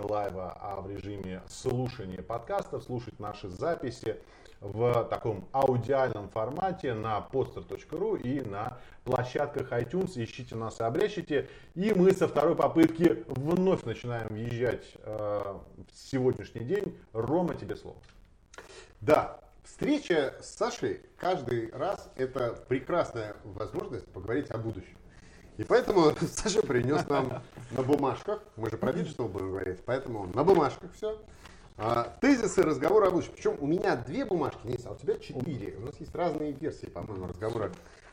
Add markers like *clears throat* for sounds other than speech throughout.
лайва, а в режиме слушания подкастов, слушать наши записи в таком аудиальном формате на poster.ru и на площадках iTunes. Ищите нас и обрящите. И мы со второй попытки вновь начинаем въезжать э, в сегодняшний день. Рома, тебе слово. Да, встреча с Сашей каждый раз это прекрасная возможность поговорить о будущем. И поэтому *laughs* Саша принес нам на бумажках, мы же про диджитал будем говорить, поэтому на бумажках все. А, тезисы разговора о будущем. Причем у меня две бумажки, Денис, а у тебя четыре. У нас есть разные версии, по-моему, разговора,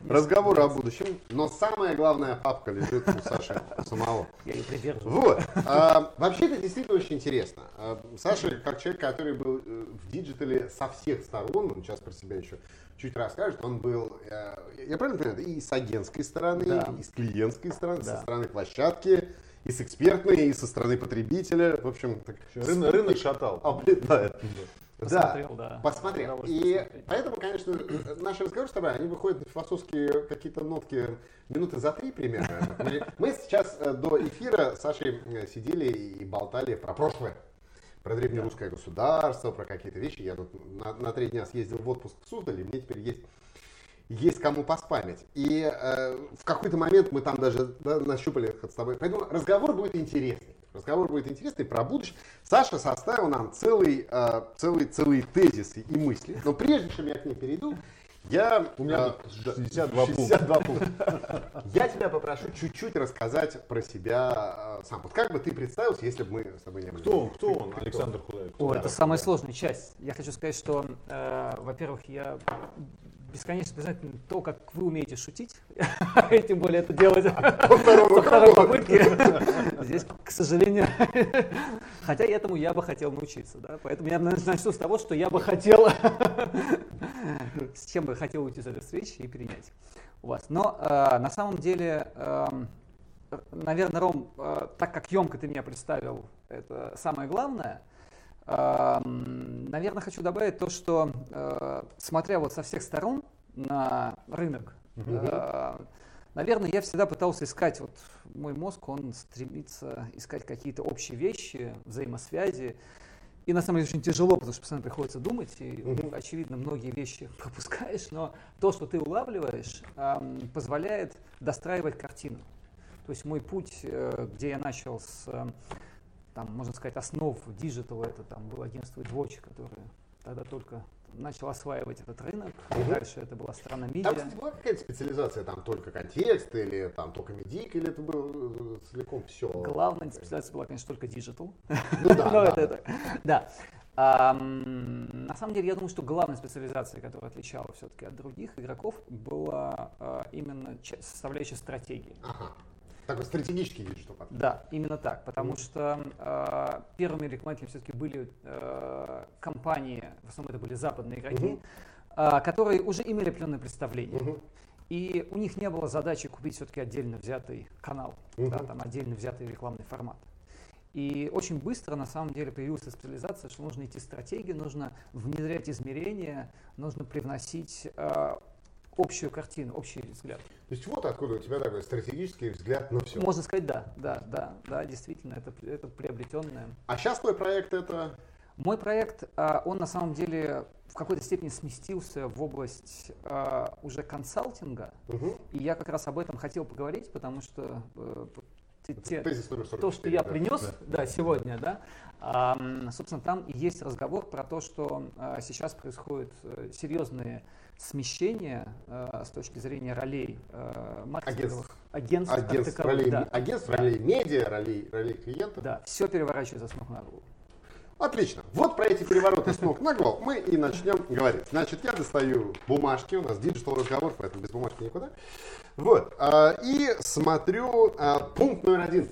разговора о будущем. Но самая главная папка лежит у Саши *laughs* самого. Я ее придерживаюсь. Вот. А, вообще это действительно очень интересно. А, Саша, как человек, который был э, в диджитале со всех сторон, он сейчас про себя еще чуть расскажет, он был, э, я правильно понимаю, и с агентской стороны, Да. и с клиентской стороны, со Да. стороны площадки, и с экспертной, и со стороны потребителя. В общем, так, Рынок, рынок шатал. *laughs* облетает. Посмотрел, да, да. посмотрел. И посмотреть. поэтому, конечно, *clears throat* наши разговоры с тобой, они выходят на философские какие-то нотки минуты за три примерно. *laughs* Мы- Мы сейчас э, до эфира с Сашей э, сидели и болтали про прошлое. Про древнерусское государство, про какие-то вещи. Я тут на, на три дня съездил в отпуск в Суздаль, и мне теперь есть есть кому поспамить. И э, в какой-то момент мы там даже да, нащупали их с тобой. Поэтому разговор будет интересный. Разговор будет интересный про будущее. Саша составил нам целый, э, целый, целый тезисы и мысли. Но прежде чем я к ним перейду, я... У меня э, тут 62 пункта. 62 пункта. *laughs* Я тебя попрошу чуть-чуть рассказать про себя э, сам. Вот как бы ты представился, если бы мы с тобой не были? Кто он? Кто он? Александр Худой. О, это самая сложная часть. Я хочу сказать, что, э, во-первых, я бесконечно признателен то, как вы умеете шутить, *laughs* и тем более это делать со второй попытки. Здесь, к сожалению, *laughs* хотя этому я бы хотел научиться, да, поэтому я начну с того, что я бы хотел, *laughs* с чем бы хотел уйти из этой встречи и перенять у вас. Но э, на самом деле, эм, наверное, Ром, э, так как емко ты меня представил, это самое главное. Наверное, хочу добавить то, что э, смотря вот со всех сторон на рынок, э, наверное, я всегда пытался искать, вот мой мозг, он стремится искать какие-то общие вещи, взаимосвязи. И на самом деле очень тяжело, потому что постоянно приходится думать, и, Мгм. очевидно, многие вещи *laughs* пропускаешь, но то, что ты улавливаешь, позволяет достраивать картину. То есть мой путь, э, где я начал с, там, можно сказать, основ диджитала, это там было агентство Двоч, которое тогда только начал осваивать этот рынок. Мгм. Дальше это была страна Там, медиа. кстати, была какая-то специализация, там только контекст, или там только медик, или это было э, целиком все? Главная специализация была, конечно, только диджитал. Ну да, *laughs* да. Ам, На самом деле, я думаю, что главная специализация, которая отличала все-таки от других игроков, была а, именно составляющая стратегии. Ага. Такой стратегический диджитал подход. Да, именно так, потому что э, первыми рекламодателями все-таки были э, компании, в основном это были западные игроки, Мгм. э, которые уже имели определенное представление. Мгм. И у них не было задачи купить все-таки отдельно взятый канал, да, Мгм. там отдельно взятый рекламный формат. И очень быстро на самом деле появилась специализация, что нужно идти стратегию, нужно внедрять измерения, нужно привносить э, общую картину, общий взгляд. То есть вот откуда у тебя такой стратегический взгляд на все. Можно сказать, да, да, да, да, действительно, это, это приобретенное. А сейчас твой проект это... Мой проект, а, он на самом деле в какой-то степени сместился в область а, уже консалтинга, Мгм. и я как раз об этом хотел поговорить, потому что э, те- те- Тезис номер 44. то, что я да. принес да, сегодня, да, а, собственно, там и есть разговор про то, что а, сейчас происходят э, серьезные смещения э, с точки зрения ролей э, маркетинговых агентств, как Агентств, таковых, ролей, да. агентств, Да. ролей медиа, ролей, ролей клиента. Да, все переворачивается с ног на голову. Отлично. Вот про эти перевороты с ног на голову мы и начнем говорить. Значит, я достаю бумажки, у нас диджитал разговор, поэтому без бумажки никуда. Вот. а, И смотрю а, пункт номер один.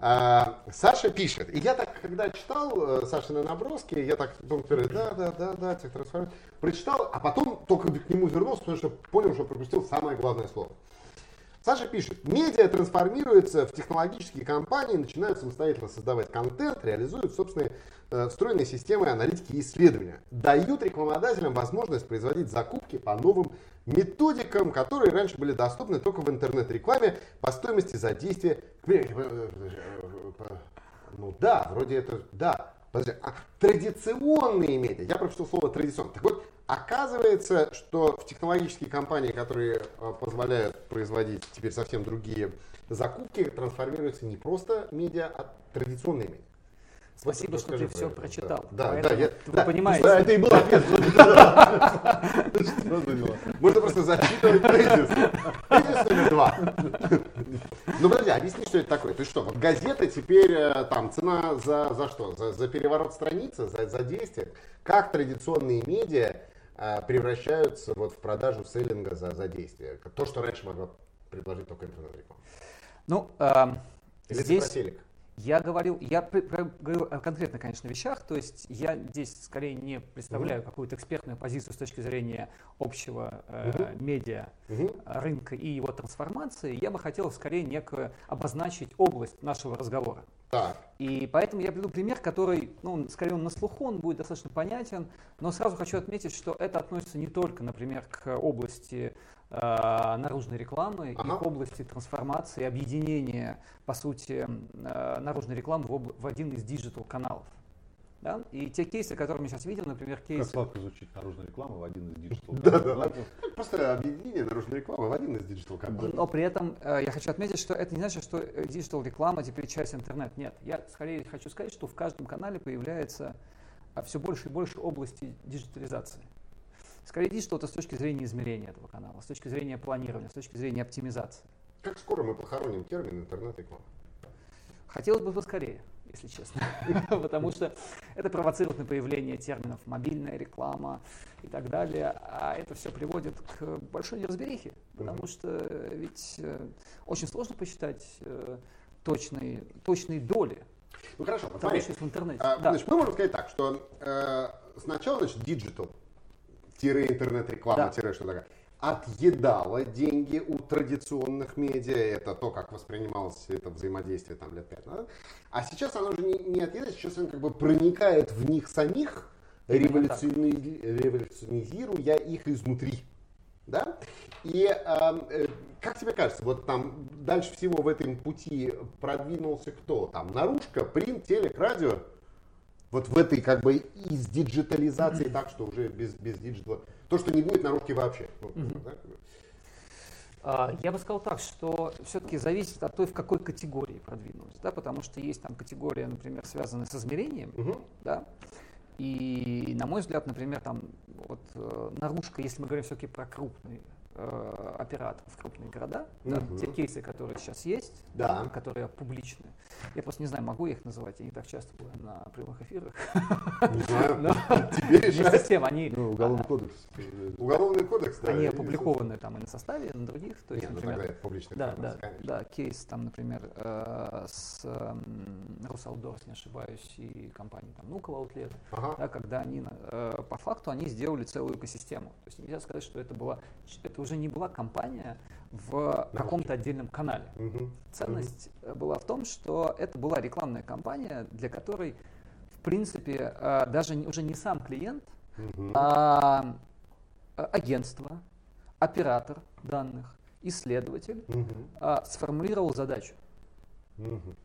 А, Саша пишет. И я так, когда читал э, Сашины наброски, я так первый, да, да, да, да, тех прочитал, а потом только к нему вернулся, потому что понял, что пропустил самое главное слово. Саша пишет, медиа трансформируются в технологические компании, начинают самостоятельно создавать контент, реализуют собственные встроенные системы аналитики и исследования. Дают рекламодателям возможность производить закупки по новым методикам, которые раньше были доступны только в интернет-рекламе по стоимости за действие. К примеру, Ну да, вроде это, да. Подожди, а традиционные медиа, я прочитал слово традиционно. Так вот, оказывается, что в технологические компании, которые позволяют производить теперь совсем другие закупки, трансформируются не просто медиа, а традиционные медиа. Спасибо, Вот что ты все прочитал. Да, Поэтому да, я- Вы да. понимаете. Да, это и был ответ. Что за дела? Можно просто зачитывать тезис. Тезис номер два. Ну подожди, объясни, что это такое. То есть что, вот газета теперь, э, там, цена за, за что? За, за переворот страницы, за, за действие? Как традиционные медиа э, превращаются вот в продажу селлинга за, за действие? То, что раньше могла предложить только интернет-реклама. Ну, эм, Или здесь... Я говорил, я при- про- говорю о конкретно, конечно, вещах, то есть я здесь скорее не представляю какую-то экспертную позицию с точки зрения общего э, медиа Мгм. рынка и его трансформации. Я бы хотел скорее некую обозначить область нашего разговора. Так. И поэтому я приведу пример, который, ну, скорее он на слуху, он будет достаточно понятен, но сразу хочу отметить, что это относится не только, например, к области э, наружной рекламы и Ага. к области трансформации, объединения, по сути, э, наружной рекламы в, об- в один из диджитал-каналов. Да? И те кейсы, которые мы сейчас видим, например, Как кейсы сладко звучит наружная реклама в один из диджитал. Да, да. Просто объединение наружной рекламы в один из диджитал компаний. Но при этом э, я хочу отметить, что это не значит, что э, диджитал реклама теперь часть интернет. Нет, я скорее хочу сказать, что в каждом канале появляется все больше и больше области диджитализации. Скорее диджитал это с точки зрения измерения этого канала, с точки зрения планирования, с точки зрения оптимизации. Как скоро мы похороним термин интернет-реклама? Хотелось бы поскорее, если честно, *laughs* потому что это провоцирует на появление терминов мобильная реклама и так далее, а это все приводит к большой неразберихе, потому что ведь э, очень сложно посчитать э, точные, точные доли Ну хорошо, вот смотри. в интернете. А, Да. Значит, мы можем сказать так, что э, сначала, значит, диджитал, тире интернет-реклама, Да. тире что такое, отъедала деньги у традиционных медиа, это то, как воспринималось это взаимодействие там лет пять назад. А сейчас оно уже не, не отъедает, сейчас оно как бы проникает в них самих, революциони- революционизируя их изнутри. Да? И эм, э, как тебе кажется, вот там дальше всего в этом пути продвинулся кто? Там наружка, принт, телек, радио? Вот в этой как бы из диджитализации *clears throat* так, что уже без, без диджитала. То, что не будет наружки вообще. Ну, да, как бы. А, Я бы сказал так, что все-таки зависит от той, в какой категории продвинулись, да, потому что есть там категория, например, связанная с измерением, Мгм. да, и, на мой взгляд, например, там вот э, наружка, если мы говорим все-таки про крупный э, операторов, крупные города, да, Мгм. те кейсы, которые сейчас есть, Да. которые публичны, я просто не знаю, могу я их называть, я не так часто бываю на прямых эфирах, Не знаю, но тебе вместе решать. с тем они, Ну, уголовный кодекс. Уголовный кодекс, да. они опубликованы там и на составе, и на других, то есть, Нет, ну например, тогда это Да, да, конечно. да, кейс там, например, э, с эм, Русалдор, если не ошибаюсь, и компанией там Нукол Ага. да, когда они э, по факту они сделали целую экосистему. То есть нельзя сказать, что это была, это уже не была компания в каком-то отдельном канале. Мгм. Ценность э, была в том, что это была рекламная кампания, для которой, в принципе, э, даже уже не сам клиент, Мгм. а э, агентство, оператор данных, исследователь а, сформулировал задачу. Мгм.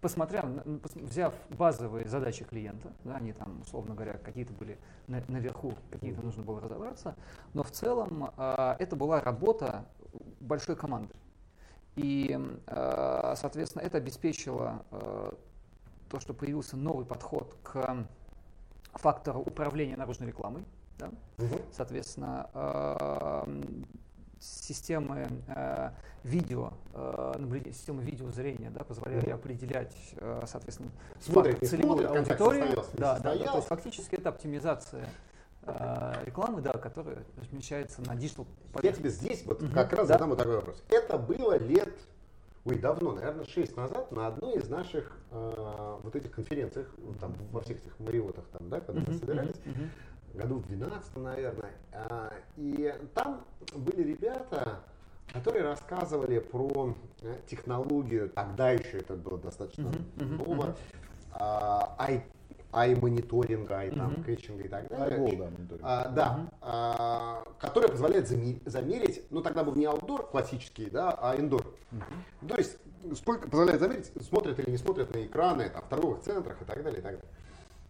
Посмотрев, пос- взяв базовые задачи клиента, да, они там, условно говоря, какие-то были на- наверху, какие-то нужно было разобраться, но в целом а, это была работа большой команды. И, а, соответственно, это обеспечило а, то, что появился новый подход к фактору управления наружной рекламой. да. Мгм. Соответственно, м, системы э, видео, э, наблюдения, системы видеозрения да, позволяли Мгм. определять, э, соответственно, Смотрит, факт- не целевую смотрит, аудиторию. состоялся, Да, да, да, то состоялся. есть фактически это оптимизация э, рекламы, да, которая размещается на диджитал Я тебе здесь вот Мгм, как раз да. задам вот такой вопрос. Это было лет, ой, давно, наверное, 6 назад на одной из наших э, вот этих конференциях, ну, там во всех этих Marriottах там, да, когда мы собирались, году в 12 наверное. А, И там были ребята, которые рассказывали про э, технологию, тогда еще это было достаточно ново, ай, ай-мониторинга, ай там, и так далее. Да, мониторинг. А, да, а, которая позволяет заме- замерить, ну тогда был не аутдор классический, да, а индор. То есть сколько позволяет замерить, смотрят или не смотрят на экраны там, в торговых центрах и так далее, и так далее.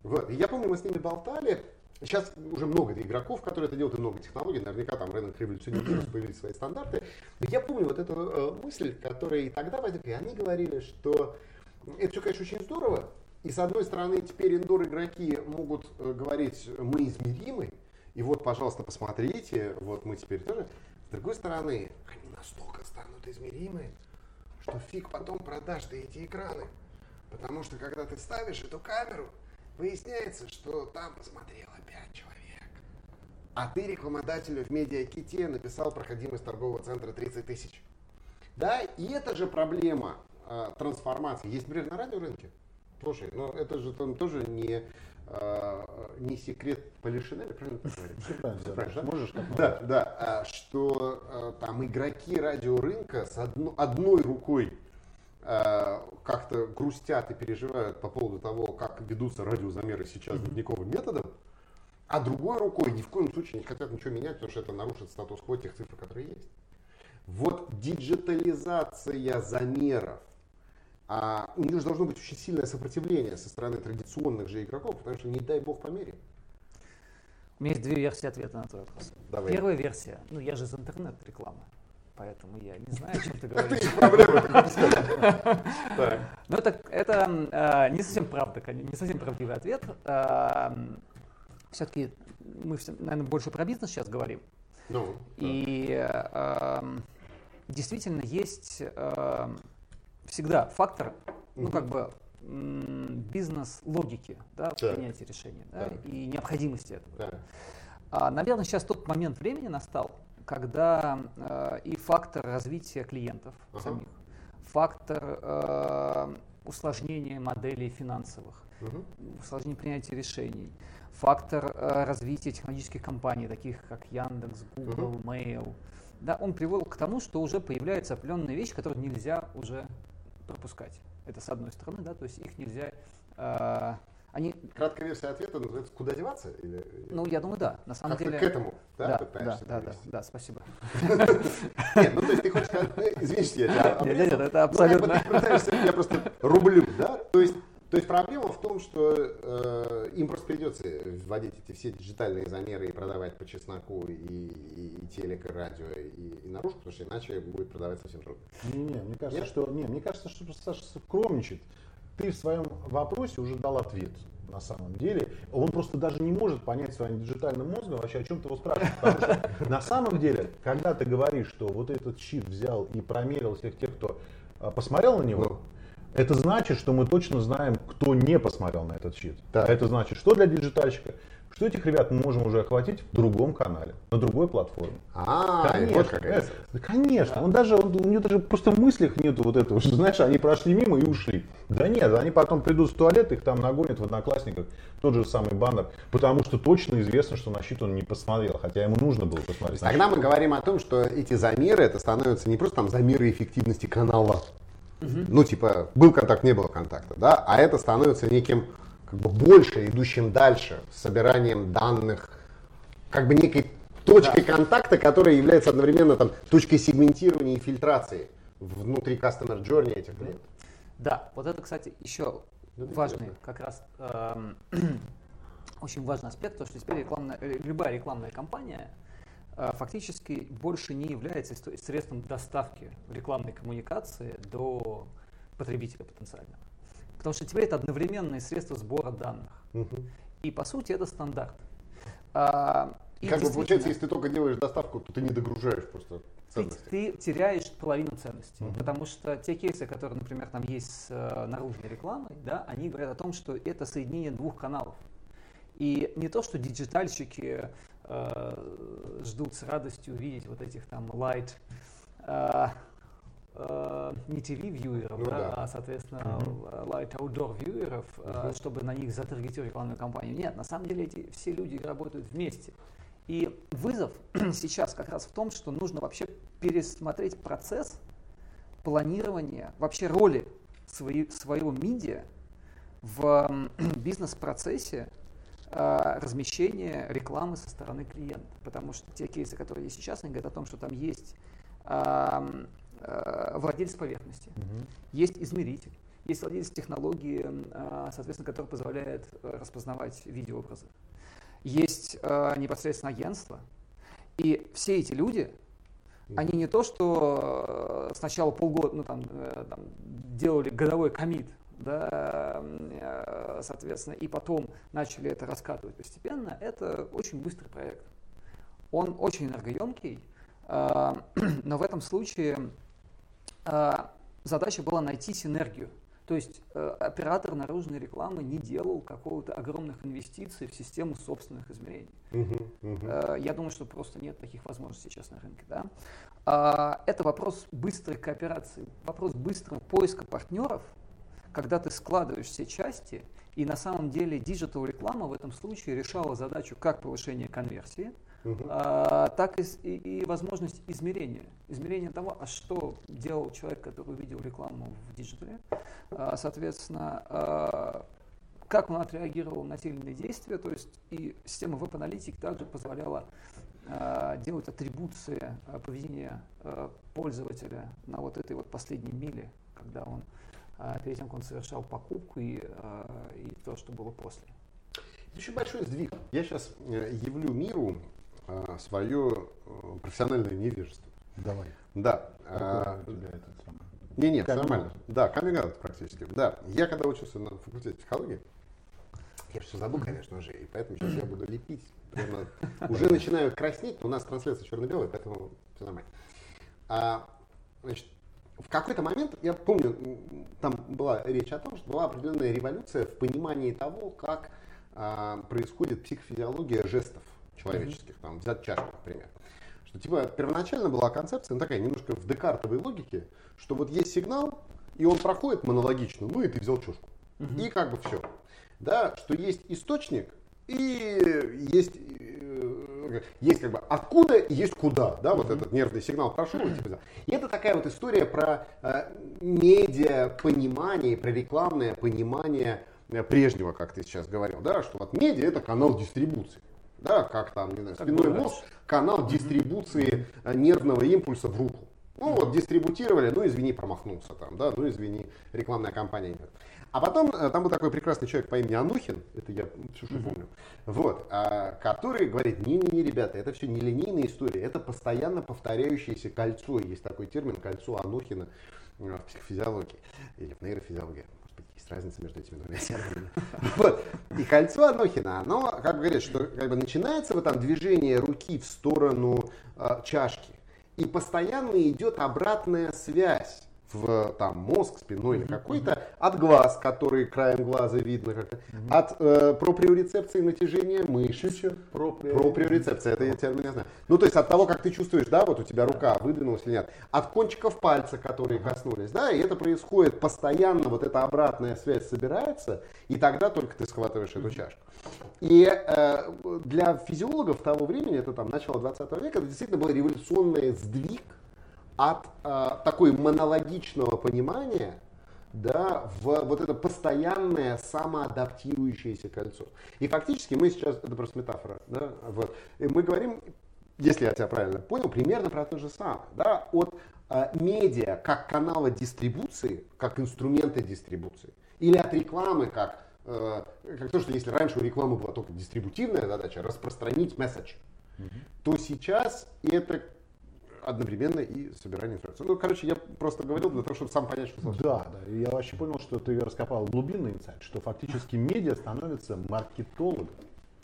Вот. И я помню, мы с ними болтали, Сейчас уже много игроков, которые это делают, и много технологий. Наверняка там рынок революционируется, *clears throat* появились свои стандарты. Но я помню вот эту э, мысль, которая и тогда возникла, и они говорили, что это все, конечно, очень здорово. И с одной стороны, теперь индор-игроки могут э, говорить, мы измеримы, и вот, пожалуйста, посмотрите, вот мы теперь тоже. С другой стороны, они настолько станут измеримы, что фиг потом продашь ты эти экраны. Потому что когда ты ставишь эту камеру, выясняется, что там посмотрело 5 человек. А ты рекламодателю в медиаките написал проходимость торгового центра 30 тысяч. Да, и это же проблема э, трансформации. Есть, например, на радиорынке. Слушай, но это же там тоже не э, не секрет Полишинеля, правильно *laughs* говоришь? Правильно, Можешь как Да, да, а, что там игроки радиорынка с одно, одной рукой как-то грустят и переживают по поводу того, как ведутся радиозамеры сейчас дневниковым методом, а другой рукой ни в коем случае не хотят ничего менять, потому что это нарушит статус-кво тех цифр, которые есть. Вот диджитализация замеров, а у нее же должно быть очень сильное сопротивление со стороны традиционных же игроков, потому что не дай бог померим. У меня есть две версии ответа на твой вопрос. Давай. Первая версия, ну я же из интернет-рекламы, поэтому я не знаю, о чем ты говоришь. Но это, э, не совсем правда, не совсем правдивый ответ. Все-таки мы, наверное, больше про бизнес сейчас говорим. Ну, И э, действительно есть э, всегда фактор, ну как бы бизнес-логики да, в Так. принятии решения да, и необходимости этого. да. А, наверное, сейчас тот момент времени настал, когда э, и фактор развития клиентов Ага. самих, фактор э, усложнения моделей финансовых, Мгм. усложнение принятия решений, фактор э, развития технологических компаний, таких как Яндекс, Google, Mail, да, он привел к тому, что уже появляются определенные вещи, которые нельзя уже пропускать. Это с одной стороны, да, то есть их нельзя, э, они, Краткая версия ответа называется «Куда деваться?» или ну, я думаю, да, на самом как-то деле. к этому да, да, да, пытаешься да, да, привести? да, спасибо. *laughs* Нет, ну то есть ты хочешь сказать, ну, извини, что я тебя Нет, нет, это Ну, как абсолютно. я просто рублю, да? То есть, то есть проблема в том, что э, им просто придется вводить эти все диджитальные замеры и продавать по чесноку и, и, и телек, и радио, и, и наружку, потому что иначе будет продавать совсем трудно. Не, не, мне кажется, Нет? что не, мне кажется, что Саша скромничает. Ты в своем вопросе уже дал ответ. На самом деле, он просто даже не может понять своим диджитальным мозгом вообще, о чем ты его спрашиваешь. Потому что на самом деле, когда ты говоришь, что вот этот щит взял и промерил всех тех, кто а, посмотрел на него, Ну. это значит, что мы точно знаем, кто не посмотрел на этот щит. Так. Это значит, что для диджитальщика, что этих ребят мы можем уже охватить в другом канале, на другой платформе. А, и вот какая да, конечно. Он даже, он- у него даже просто в мыслях нету вот этого, что, знаешь, они прошли мимо и ушли. Да нет, они потом придут в туалет, их там нагонят в одноклассниках, тот же самый баннер, потому что точно известно, что на щит он не посмотрел, хотя ему нужно было посмотреть. Тогда мы говорим о том, что эти замеры, это становятся не просто там замеры эффективности канала, ну типа был контакт, не было контакта, да, а это становится неким как бы больше, идущим дальше, собиранием данных, как бы некой точкой контакта, которая является одновременно там точкой сегментирования и фильтрации внутри customer journey этих клиентов. Да, вот это, кстати, еще Ну, важный, интересно. как раз эм, *clears throat* очень важный аспект, то, что теперь рекламная, э, любая рекламная кампания э, фактически больше не является средством доставки рекламной коммуникации до потребителя потенциального. Потому что теперь это одновременные средства сбора данных. И по сути это стандарт. А, и Как бы получается, если ты только делаешь доставку, то ты не догружаешь просто ты, ценности. ты теряешь половину ценностей. Потому что те кейсы, которые, например, там есть с э, наружной рекламой, да, они говорят о том, что это соединение двух каналов. И не то, что диджитальщики э, ждут с радостью увидеть вот этих там light, э, э, не TV- viewerов, Ну да, да. а, соответственно, э, light outdoor viewerов, э, чтобы на них затаргетировать рекламную кампанию. Нет, на самом деле эти все люди работают вместе. И вызов *clears throat* сейчас как раз в том, что нужно вообще пересмотреть процесс планирования, вообще роли свои- своего медиа в м, *clears throat* бизнес-процессе э, размещения рекламы со стороны клиента. Потому что те кейсы, которые есть сейчас, они говорят о том, что там есть ам, э, владелец поверхности, есть измеритель, есть владелец технологии, э, соответственно, которая позволяет э, распознавать видеообразы. Есть э, непосредственно агентство. И все эти люди, они не то, что э, сначала полгода, ну там, э, там делали годовой комит, да, э, соответственно, и потом начали это раскатывать постепенно, это очень быстрый проект. Он очень энергоемкий, э, *clears throat* но в этом случае э, задача была найти синергию. То есть э, оператор наружной рекламы не делал какого-то огромных инвестиций в систему собственных измерений. Э, я думаю, что просто нет таких возможностей сейчас на рынке. Да? А, это вопрос быстрой кооперации, вопрос быстрого поиска партнеров, когда ты складываешь все части, и на самом деле диджитал реклама в этом случае решала задачу как повышения конверсии, а, так и, и, и возможность измерения. Измерение того, а что делал человек, который увидел рекламу в диджитале. А, соответственно, а, как он отреагировал на те или иные действия. То есть и система веб-аналитики также позволяла а, делать атрибуции а, поведения а, пользователя на вот этой вот последней миле, когда он перед тем, как он совершал покупку и, и то, что было после. Очень большой сдвиг. Я сейчас явлю миру а, свое э, профессиональное невежество. Давай. Да. А, у тебя этот самый? Не, нет, нормально. Да, каминг практически. Да. Я когда учился на факультете психологии, я все забыл, конечно же, и поэтому сейчас я буду лепить. Прямо уже начинаю краснеть, но у нас трансляция черно-белая, поэтому все нормально. А, значит, в какой-то момент, я помню, там была речь о том, что была определенная революция в понимании того, как а, происходит психофизиология жестов человеческих, там, взять чашку, например. Что типа первоначально была концепция, ну такая немножко в декартовой логике, что вот есть сигнал, и он проходит монологично, ну и ты взял чушку. И как бы все. Да, что есть источник, и есть, э, есть как бы откуда и есть куда, да, вот этот нервный сигнал прошел. и типа. И это такая вот история про э, медиа понимание, про рекламное понимание э, прежнего, как ты сейчас говорил, да, что вот медиа это канал дистрибуции. Да, как там, не знаю, спиной мозг, канал дистрибуции нервного импульса в руку. Ну вот, дистрибутировали, ну извини, промахнулся там, да, ну извини, рекламная кампания нет. А потом э, там был такой прекрасный человек по имени Анухин, это я все, что помню, вот, а, который говорит, не-не-не, ребята, это все не линейная история, это постоянно повторяющееся кольцо, есть такой термин, кольцо Анухина э, в психофизиологии или в нейрофизиологии. Разница между этими двумя терминами. *laughs* Вот. И кольцо Анохина, оно как бы говорит, что как бы начинается вот там движение руки в сторону э, чашки, и постоянно идет обратная связь в там, мозг, спиной или какой-то, от глаз, которые краем глаза видно, как от э, проприорецепции натяжения мышц. Проприорецепция, это я термин не знаю. Ну, то есть от того, как ты чувствуешь, да, вот у тебя рука выдвинулась или нет, от кончиков пальца, которые коснулись, да, и это происходит постоянно, вот эта обратная связь собирается, и тогда только ты схватываешь эту чашку. И э, для физиологов того времени, это там начало 20 века, это действительно был революционный сдвиг от э, такой монологичного понимания да, в вот это постоянное самоадаптирующееся кольцо. И фактически мы сейчас, это просто метафора, да, вот, и мы говорим, если я тебя правильно понял, примерно про то же самое, да, от э, медиа как канала дистрибуции, как инструмента дистрибуции, или от рекламы как, э, как то, что если раньше у рекламы была только дистрибутивная задача, распространить месседж, то сейчас это одновременно и собирание информации. Ну, короче, я просто говорил для того, чтобы сам понять, что случилось. Да, да. И я вообще понял, что ты раскопал глубинный инсайт, что фактически медиа становится маркетологом.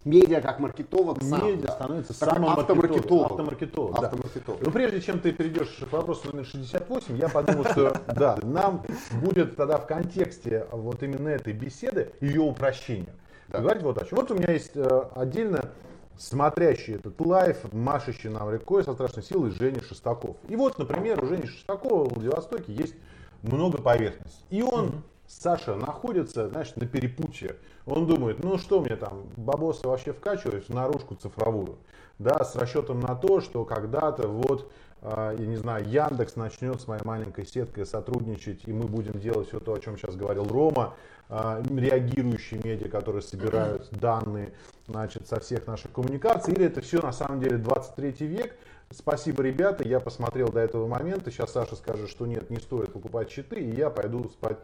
Медиа как маркетолог сам. медиа да. становится Такой самым автомаркетологом. Автомаркетолог, да. Автомаркетолог. Но прежде чем ты перейдешь к вопросу номер 68, я подумал, что *laughs* да, нам будет тогда в контексте вот именно этой беседы, ее упрощения, Да. говорить вот о чем. Вот у меня есть э, отдельно смотрящий этот лайф, машущий нам рекой со страшной силой Женя Шестаков. И вот, например, у Жени Шестакова в Владивостоке есть много поверхностей. И он, Саша, находится, знаешь, на перепутье. Он думает, ну что мне там, бабосы вообще вкачивать в наружку цифровую, да, с расчетом на то, что когда-то вот, э, я не знаю, Яндекс начнет с моей маленькой сеткой сотрудничать, и мы будем делать все то, о чем сейчас говорил Рома, реагирующие медиа, которые собирают данные, значит, со всех наших коммуникаций, или это все на самом деле 23 век, Спасибо, ребята, я посмотрел до этого момента. Сейчас Саша скажет, что нет, не стоит покупать щиты, и я пойду спать,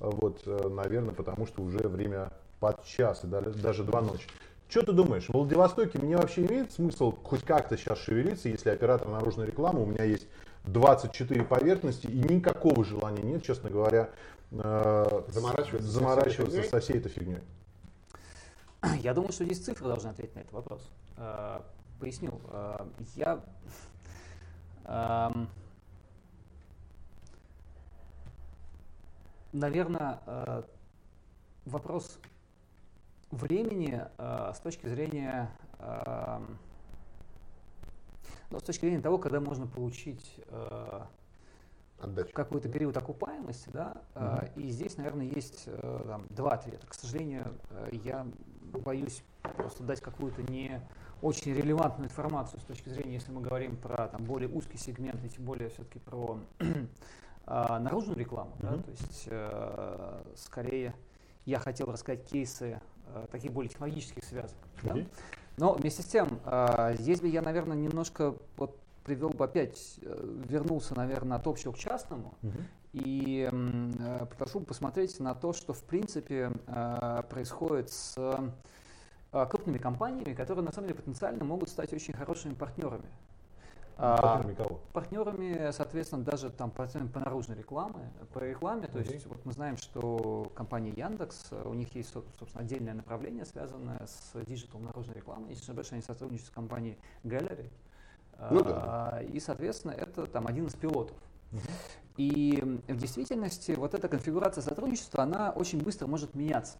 вот, э, наверное, потому что уже время под час, и даже два ночи. Что ты думаешь, в Владивостоке мне вообще имеет смысл хоть как-то сейчас шевелиться, если оператор наружной рекламы, у меня есть 24 поверхности, и никакого желания нет, честно говоря, э, заморачиваться, заморачиваться со всей этой фигней? Я думаю, что здесь цифры должны ответить на этот вопрос. Э, поясню. Э, я наверное, вопрос времени с точки зрения ну, с точки зрения того, когда можно получить какой-то период окупаемости, да, угу. и здесь, наверное, есть там, два ответа. К сожалению, я боюсь просто дать какую-то не очень релевантную информацию с точки зрения, если мы говорим про там, более узкий сегмент, и тем более все-таки про *clears throat* а, наружную рекламу. Mm-hmm. Да? То есть э, скорее я хотел рассказать кейсы э, таких более технологических связок. Mm-hmm. Да? Но вместе с тем, э, здесь бы я, наверное, немножко вот привел бы опять, э, вернулся, наверное, от общего к частному. Mm-hmm. И э, прошу посмотреть на то, что в принципе э, происходит с э, крупными компаниями, которые на самом деле потенциально могут стать очень хорошими партнерами. А, партнерами кого? Партнерами, соответственно, даже там партнерами по наружной рекламе, по рекламе. То okay. есть вот мы знаем, что компания Яндекс, у них есть, собственно, отдельное направление, связанное с диджитал наружной рекламой. Если не ошибаюсь, они сотрудничают с компанией Gallery. Ну, да. А, и, соответственно, это там один из пилотов. И в действительности вот эта конфигурация сотрудничества, она очень быстро может меняться.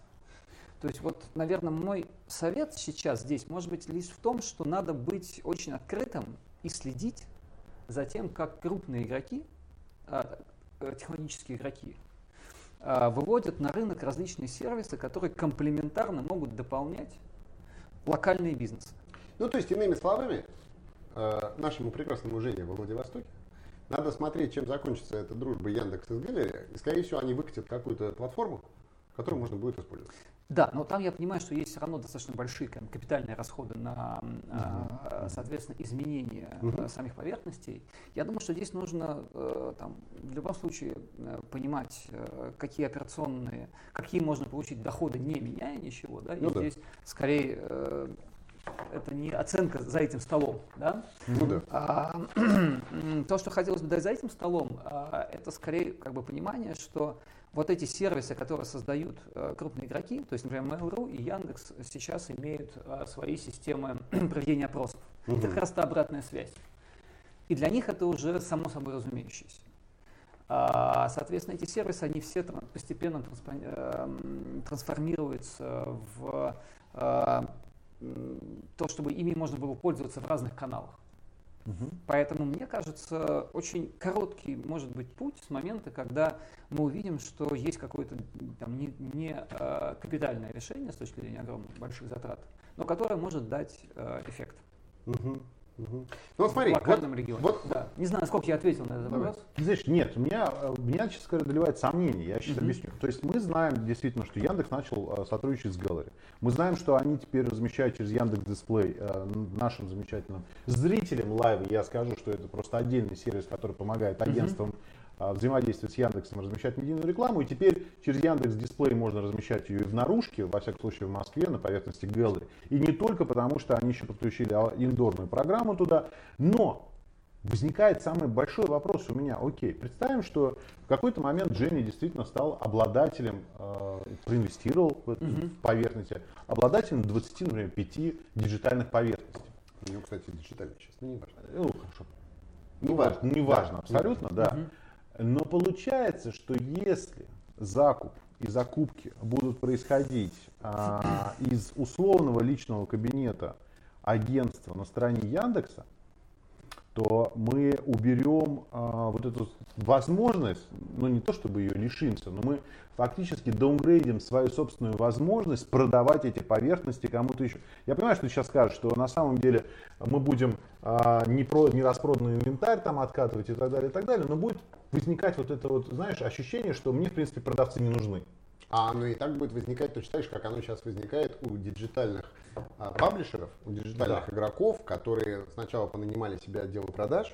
То есть вот, наверное, мой совет сейчас здесь может быть лишь в том, что надо быть очень открытым и следить за тем, как крупные игроки, а, э, технологические игроки, а, выводят на рынок различные сервисы, которые комплементарно могут дополнять локальные бизнесы. Ну, то есть, иными словами, нашему прекрасному Жене во Владивостоке надо смотреть, чем закончится эта дружба Яндекс с Галерея. И, скорее всего, они выкатят какую-то платформу, которую можно будет использовать. Да, но там я понимаю, что есть все равно достаточно большие капитальные расходы на, uh-huh. соответственно, изменение uh-huh. самих поверхностей. Я думаю, что здесь нужно э, там, в любом случае э, понимать, какие операционные, какие можно получить доходы, не меняя ничего. Да? И ну, здесь да. скорее это не оценка за этим столом. Да? Ну да. А, *clears throat* то, что хотелось бы дать за этим столом, а, это скорее как бы понимание, что вот эти сервисы, которые создают а, крупные игроки, то есть, например, Mail.ru и Яндекс сейчас имеют а, свои системы *clears throat* проведения опросов. Угу. Это как раз та обратная связь. И для них это уже само собой разумеющееся. А, соответственно, эти сервисы, они все постепенно эм, трансформируются в то, чтобы ими можно было пользоваться в разных каналах. Угу. Поэтому, мне кажется, очень короткий может быть путь с момента, когда мы увидим, что есть какое-то там, не, не э, капитальное решение с точки зрения огромных больших затрат, но которое может дать э, эффект. Угу. Угу. Ну, смотри, в локальном вот, регионе. Вот, да. Не знаю, сколько я ответил на этот вопрос. Знаешь, нет, меня, меня, честно говоря, доливает сомнение. Я сейчас угу. объясню. То есть мы знаем действительно, что Яндекс начал э, сотрудничать с Gallery. Мы знаем, что они теперь размещают через Яндекс Дисплей э, нашим замечательным зрителям лайва. Я скажу, что это просто отдельный сервис, который помогает агентствам угу взаимодействовать с Яндексом, размещать медийную рекламу. И теперь через Яндекс Дисплей можно размещать ее и в наружке, во всяком случае в Москве, на поверхности Gallery. И не только потому, что они еще подключили индорную программу туда, но возникает самый большой вопрос у меня. Окей, представим, что в какой-то момент Дженни действительно стал обладателем, э, проинвестировал в, эту, mm-hmm. в поверхности, обладателем 20, например, 5 диджитальных поверхностей. У него, кстати, диджитальные сейчас, ну не важно. Ну, хорошо. Не важно, не важно, да. абсолютно, да. да. Но получается, что если закуп и закупки будут происходить а, из условного личного кабинета агентства на стороне Яндекса, то мы уберем а, вот эту возможность, ну не то чтобы ее лишимся, но мы фактически даунгрейдим свою собственную возможность продавать эти поверхности кому-то еще. Я понимаю, что ты сейчас скажешь, что на самом деле мы будем а, не, про, не распроданный инвентарь там откатывать и так далее, и так далее, но будет возникать вот это вот, знаешь, ощущение, что мне, в принципе, продавцы не нужны. А оно и так будет возникать точно так же, как оно сейчас возникает у диджитальных а, паблишеров, у диджитальных Да. игроков, которые сначала понанимали себе отделы продаж,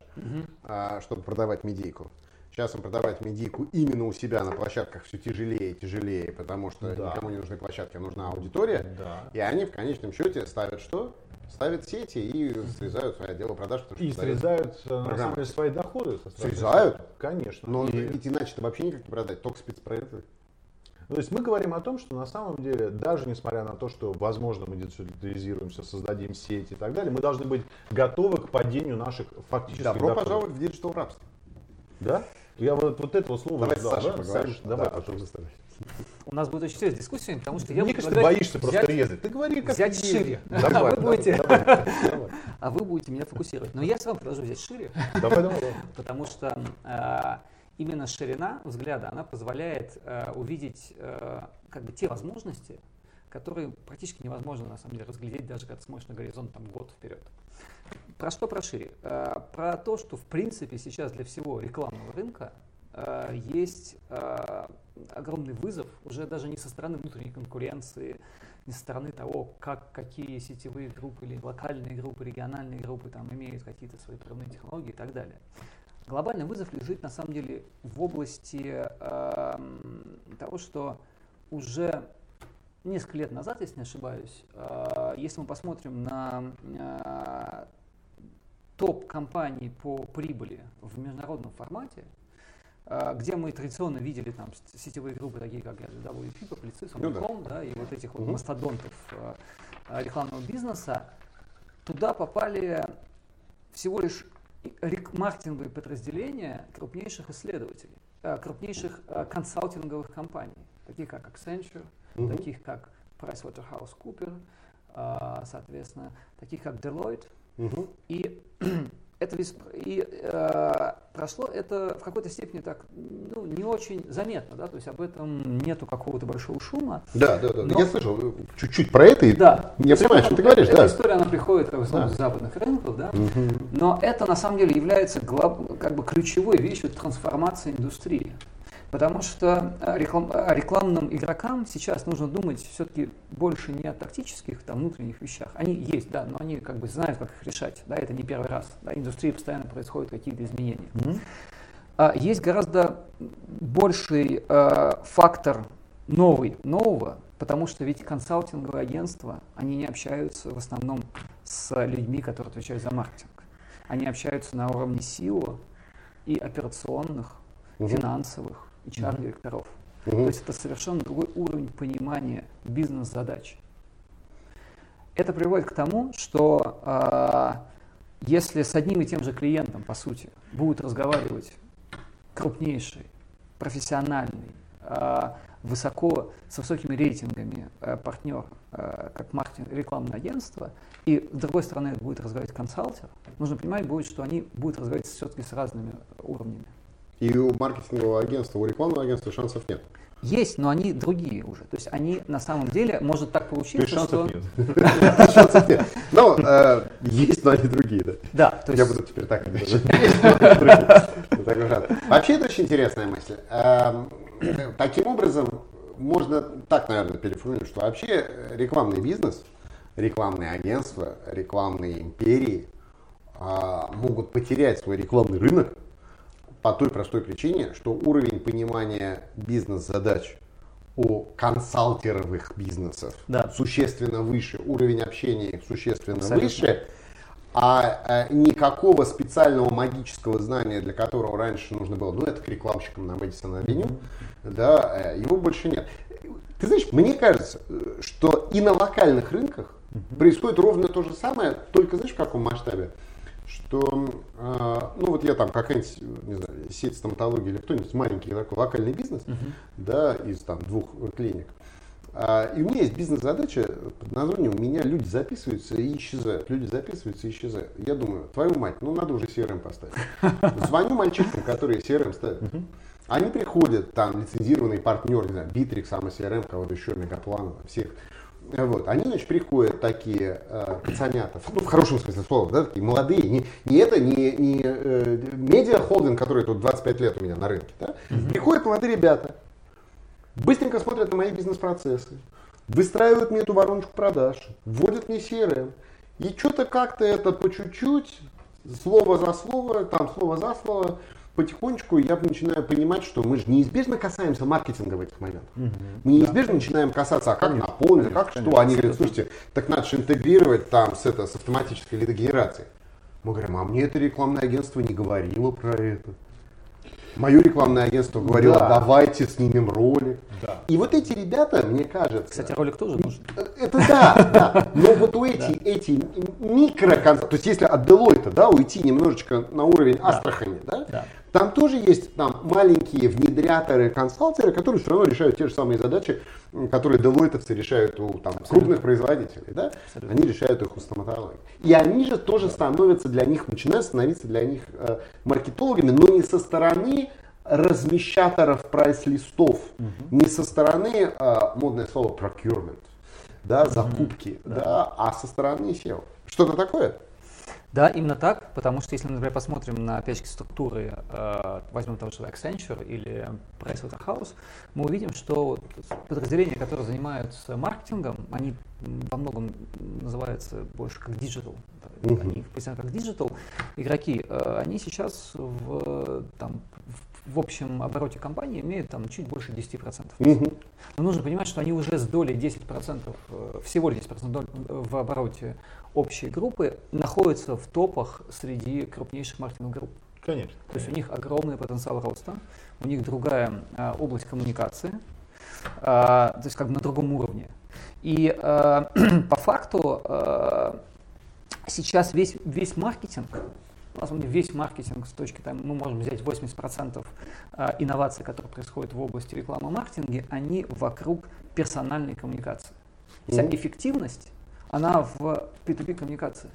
а, чтобы продавать медийку. Сейчас им продавать медийку именно у себя на площадках все тяжелее и тяжелее, потому что Да. никому не нужны площадки, а нужна аудитория. Да. И они в конечном счете ставят что? Ставят сети и срезают свои отделы продаж. потому что И срезают э, на Программа. самом деле свои доходы. со. Срезают? Конечно. Но И- ведь иначе-то вообще никак не продать, только спецпроекты. Ну, То есть мы говорим о том, что на самом деле, даже несмотря на то, что, возможно, мы диджитализируемся, создадим сеть и так далее, мы должны быть готовы к падению наших фактических Добро доходов. пожаловать в диджитал рабство. Да? Я вот, вот этого слова Давай с ждал, Сашей да? Саша, давай, Да, пожалуйста. У нас будет очень серьезная дискуссия, потому что я Мне кажется, ты боишься просто взять- резать. Ты говори, как взять есть. шире. *laughs* Давай, А вы давай, будете- давай, давай. *laughs* А вы будете меня фокусировать. Но я сам предложу взять шире, Давай, давай, давай. *laughs* потому что э, именно ширина взгляда, она позволяет э, увидеть э, как бы те возможности, которые практически невозможно на самом деле разглядеть, даже когда ты смотришь на горизонт там год вперед. Про что про шире? Э, про то, что в принципе сейчас для всего рекламного рынка э, есть э, огромный вызов уже даже не со стороны внутренней конкуренции, не со стороны того, как какие сетевые группы или локальные группы, региональные группы там имеют какие-то свои прорывные технологии и так далее. Глобальный вызов лежит на самом деле в области эм, того, что уже несколько лет назад, если не ошибаюсь, э, если мы посмотрим на э, топ компаний по прибыли в международном формате, э, где мы традиционно видели там сетевые группы, такие как WP, Publicis. Omnicom, да, и вот этих вот мастодонтов э, э, рекламного бизнеса, туда попали всего лишь и- рек- маркетинговые подразделения крупнейших исследователей, э, крупнейших э, консалтинговых компаний, таких как Accenture, Мгм. таких как PricewaterhouseCoopers, э, соответственно, таких как Deloitte. Мгм. И это и, э, прошло это в какой-то степени так ну, не очень заметно, да, то есть об этом нету какого-то большого шума. Да, да, да. Но- Я слышал э, чуть-чуть про это. и Да. Я есть понимаю, что ты говоришь, эта да. история, она приходит в основном с западных рынков, да. Но это на самом деле является глав- как бы ключевой вещью трансформации индустрии. Потому что э, реклам- э, рекламным игрокам сейчас нужно думать все-таки больше не о тактических там, внутренних вещах. Они есть, да, но они как бы знают, как их решать. Да, это не первый раз. Да, индустрии постоянно происходят какие-то изменения. А есть гораздо больший э, фактор новый, нового, потому что ведь консалтинговые агентства, они не общаются в основном с людьми, которые отвечают за маркетинг. Они общаются на уровне SEO и операционных, Мгм. финансовых, HR-директоров. Мгм. То есть это совершенно другой уровень понимания бизнес-задач. Это приводит к тому, что а, если с одним и тем же клиентом, по сути, будет разговаривать крупнейший, профессиональный, а, высоко, с высокими рейтингами а, партнер, а, как маркетинг, рекламное агентство, и с другой стороны будет разговаривать консалтер, нужно понимать будет, что они будут разговаривать все-таки с разными уровнями. И у маркетингового агентства, у рекламного агентства шансов нет. Есть, но они другие уже. То есть они на самом деле, может так получиться, что... *laughs* шансов нет. Шансов нет. Но э, есть, но они другие, да. Да, то Я есть буду теперь так. *laughs* Вообще это очень интересная мысль. Эм, Таким образом, можно так, наверное, переформулировать, что вообще э, рекламный бизнес, рекламные агентства, рекламные империи а, могут потерять свой рекламный рынок по той простой причине, что уровень понимания бизнес-задач у консалтеровых бизнесов Да. существенно выше, уровень общения существенно Абсолютно. выше, а э, никакого специального магического знания, для которого раньше нужно было, ну это к рекламщикам на Мэдисон Авеню, да, э, его больше нет. Ты знаешь, мне кажется, что и на локальных рынках происходит ровно то же самое, только знаешь в каком масштабе? Что, э, ну вот я там какая-нибудь, не знаю, сеть стоматологии или кто-нибудь маленький такой локальный бизнес, да, из там двух клиник. А, И у меня есть бизнес-задача под названием «У меня люди записываются и исчезают». Люди записываются и исчезают. Я думаю, твою мать, ну надо уже CRM поставить. *laughs* Звоню мальчишкам, которые CRM ставят. Они приходят, там, лицензированный партнер, не знаю, Bittrex, самый CRM, кого-то еще, Мегаплана, всех. Вот. Они, значит, приходят такие э, пацанята, ну, в хорошем смысле слова, да, такие молодые, не, не это, не, не э, медиа-холдинг, который тут 25 лет у меня на рынке, да. Приходят молодые ребята, быстренько смотрят на мои бизнес-процессы, выстраивают мне эту вороночку продаж, вводят мне CRM, и что-то как-то это по чуть-чуть, слово за слово, там слово за слово, потихонечку я начинаю понимать, что мы же неизбежно касаемся маркетинга в этих моментах. Угу. Мы неизбежно да. начинаем касаться, а как конечно, наполнить, а как конечно, что. Они говорят, слушайте, так надо же интегрировать там с, это, с автоматической лидогенерацией. Мы говорим, а мне это рекламное агентство не говорило про это. Мое рекламное агентство говорило, да. давайте снимем ролик. Да. И вот эти ребята, мне кажется... Кстати, ролик тоже нужен. Это да, да. Но вот у эти, эти микро... То есть если от Deloitte да, уйти немножечко на уровень Астрахани, да, да, там тоже есть там, маленькие внедряторы, консалтеры, которые все равно решают те же самые задачи, которые делойтовцы решают у там, крупных производителей. Да? Они решают их у стоматологии. И они же тоже становятся для них, начинают становиться для них э, маркетологами, но не со стороны размещаторов прайс-листов, угу. не со стороны, э, модное слово, procurement, да, закупки, угу. да, а со стороны SEO. Что-то такое? Да, именно так, потому что если, например, посмотрим на опять структуры, э, возьмем того же Accenture или Pricewaterhouse, мы увидим, что подразделения, которые занимаются маркетингом, они во многом называются больше как digital. Uh-huh. Они позиционируют как digital. Игроки, э, они сейчас в, там, в общем обороте компании имеют там чуть больше 10%. Uh-huh. Но нужно понимать, что они уже с долей 10%, э, всего лишь 10% в обороте общей группы находятся в топах среди крупнейших маркетинговых групп. Конечно. То есть у них огромный потенциал роста, у них другая а, область коммуникации, а, то есть как бы на другом уровне. И а, *clears throat* по факту а, сейчас весь, весь маркетинг, весь маркетинг с точки, там, мы можем взять 80% а, инноваций, которые происходят в области рекламы маркетинга, они вокруг персональной коммуникации. Вся mm-hmm. эффективность она в P2P коммуникации.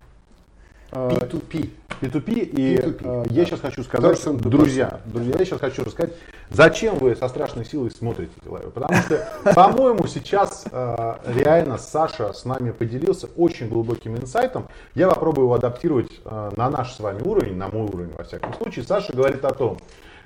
P2P. P2P. И P2P. Э, я да. сейчас хочу сказать, Person друзья, друзья, я сейчас хочу рассказать, зачем вы со страшной силой смотрите лайвы. Потому что, по-моему, сейчас э, реально Саша с нами поделился очень глубоким инсайтом. Я попробую его адаптировать э, на наш с вами уровень, на мой уровень во всяком случае. Саша говорит о том,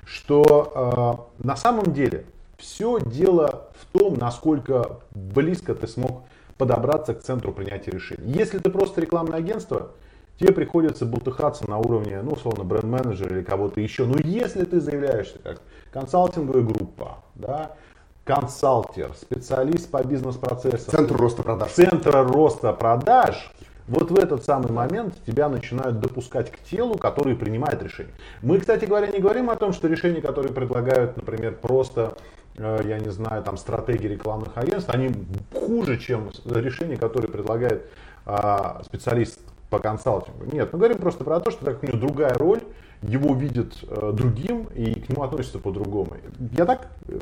что э, на самом деле все дело в том, насколько близко ты смог подобраться к центру принятия решений. Если ты просто рекламное агентство, тебе приходится бултыхаться на уровне, ну, условно, бренд-менеджера или кого-то еще. Но если ты заявляешься как консалтинговая группа, да, консалтер, специалист по бизнес-процессам. Центр роста продаж. Центра роста продаж. Вот в этот самый момент тебя начинают допускать к телу, который принимает решение. Мы, кстати говоря, не говорим о том, что решения, которые предлагают, например, просто я не знаю, там стратегии рекламных агентств, они хуже, чем решения, которые предлагает а, специалист по консалтингу. Нет, мы говорим просто про то, что так у него другая роль, его видят э, другим и к нему относятся по-другому. Я так э,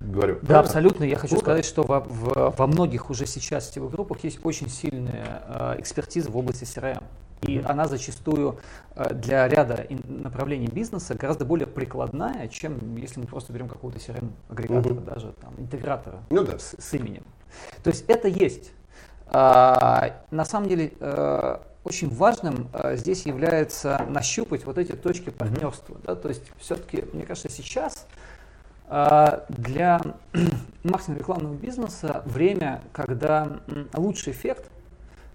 говорю? Да, правильно? абсолютно. Я хочу Круто. сказать, что во, в, во многих уже сейчас сетевых группах есть очень сильная э, экспертиза в области CRM. И она зачастую э, для ряда направлений бизнеса гораздо более прикладная, чем если мы просто берем какого-то CRM-агрегатора, угу. даже там, интегратора ну, да. с, с именем. То есть это есть. А, на самом деле э, очень важным а, здесь является нащупать вот эти точки партнерства. Да? То есть все-таки, мне кажется, сейчас для *clears throat* маркетинга рекламного бизнеса время, когда лучший эффект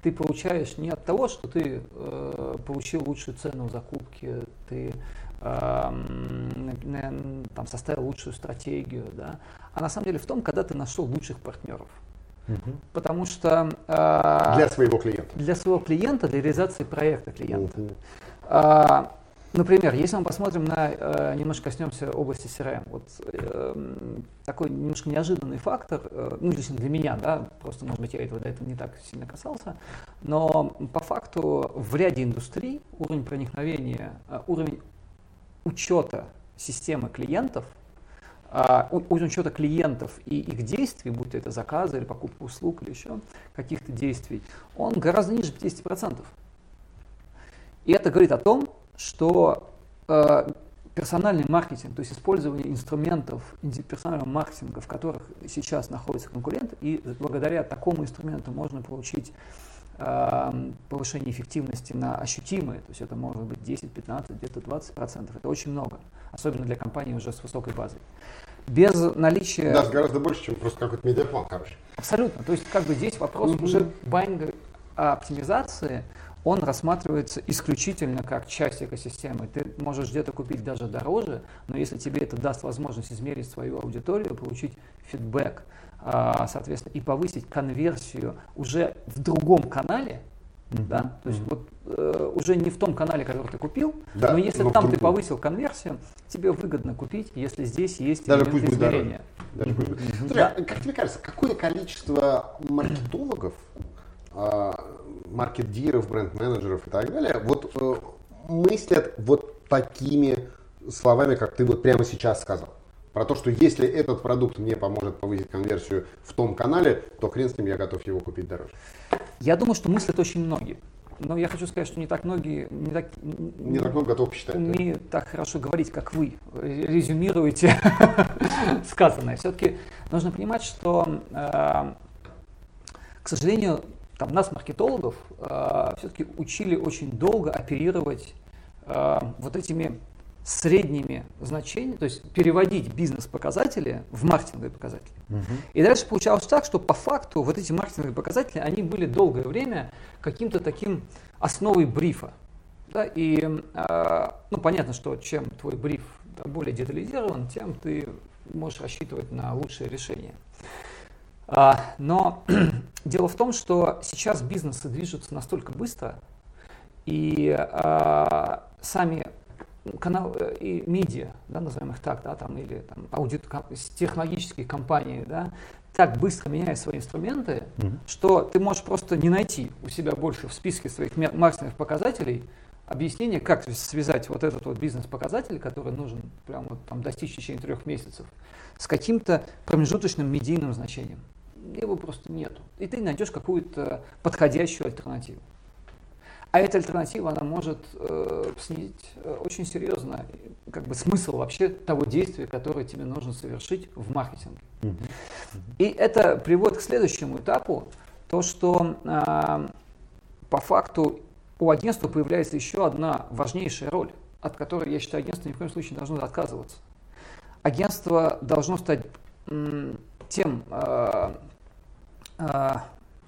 ты получаешь не от того, что ты э, получил лучшую цену в закупке, ты э, там, составил лучшую стратегию, да, а на самом деле в том, когда ты нашел лучших партнеров. Угу. Потому что... Э, для своего клиента. Для своего клиента, для реализации проекта клиента. Угу. Например, если мы посмотрим на, э, немножко коснемся области CRM, вот э, такой немножко неожиданный фактор, э, ну, лично для меня, да, просто, может быть, я этого до этого не так сильно касался, но по факту в ряде индустрий уровень проникновения, э, уровень учета системы клиентов, э, уровень учета клиентов и их действий, будь то это заказы или покупка услуг или еще каких-то действий, он гораздо ниже 50%. И это говорит о том, что э, персональный маркетинг, то есть использование инструментов персонального маркетинга, в которых сейчас находится конкурент, и благодаря такому инструменту можно получить э, повышение эффективности на ощутимые, то есть это может быть 10, 15, где-то 20 процентов, это очень много, особенно для компаний уже с высокой базой. без наличия... Даже гораздо больше, чем просто какой-то медиаплан хороший. Абсолютно. То есть как бы здесь вопрос mm-hmm. уже байинга оптимизации, он рассматривается исключительно как часть экосистемы. Ты можешь где-то купить даже дороже, но если тебе это даст возможность измерить свою аудиторию, получить фидбэк, а, соответственно, и повысить конверсию уже в другом канале, mm-hmm. да, то есть mm-hmm. вот э, уже не в том канале, который ты купил, да, но если но там ты повысил конверсию, тебе выгодно купить, если здесь есть Даже пусть измерения. Даже mm-hmm. Смотри, да. как тебе кажется, какое количество маркетологов, э, маркетдиров, бренд-менеджеров и так далее, вот э, мыслят вот такими словами, как ты вот прямо сейчас сказал? Про то, что если этот продукт мне поможет повысить конверсию в том канале, то хрен с ним, я готов его купить дороже. Я думаю, что мыслят очень многие. Но я хочу сказать, что не так многие не так, не так много готов считать. Умеют да? так хорошо говорить, как вы. Резюмируете *laughs* сказанное. Все-таки нужно понимать, что, э, к сожалению, там нас, маркетологов, э, все-таки учили очень долго оперировать э, вот этими средними значениями, то есть переводить бизнес-показатели в маркетинговые показатели. Угу. И дальше получалось так, что по факту вот эти маркетинговые показатели, они были долгое время каким-то таким основой брифа. Да, и э, ну, понятно, что чем твой бриф более детализирован, тем ты можешь рассчитывать на лучшее решение. А, но *clears throat* дело в том, что сейчас бизнесы движутся настолько быстро, и а, сами канал э, и медиа, да, назовем их так, да, там, или там, аудит, технологические компании, да, так быстро меняют свои инструменты, mm-hmm. что ты можешь просто не найти у себя больше в списке своих маркетинговых показателей объяснение, как связать вот этот вот бизнес-показатель, который нужен прямо вот, там, достичь в течение трех месяцев, с каким-то промежуточным медийным значением. Его просто нету. И ты найдешь какую-то подходящую альтернативу. А эта альтернатива, она может э, снизить э, очень серьезно как бы, смысл вообще того действия, которое тебе нужно совершить в маркетинге. Mm-hmm. И это приводит к следующему этапу, то, что э, по факту у агентства появляется еще одна важнейшая роль, от которой, я считаю, агентство ни в коем случае не должно отказываться. Агентство должно стать тем, э, э,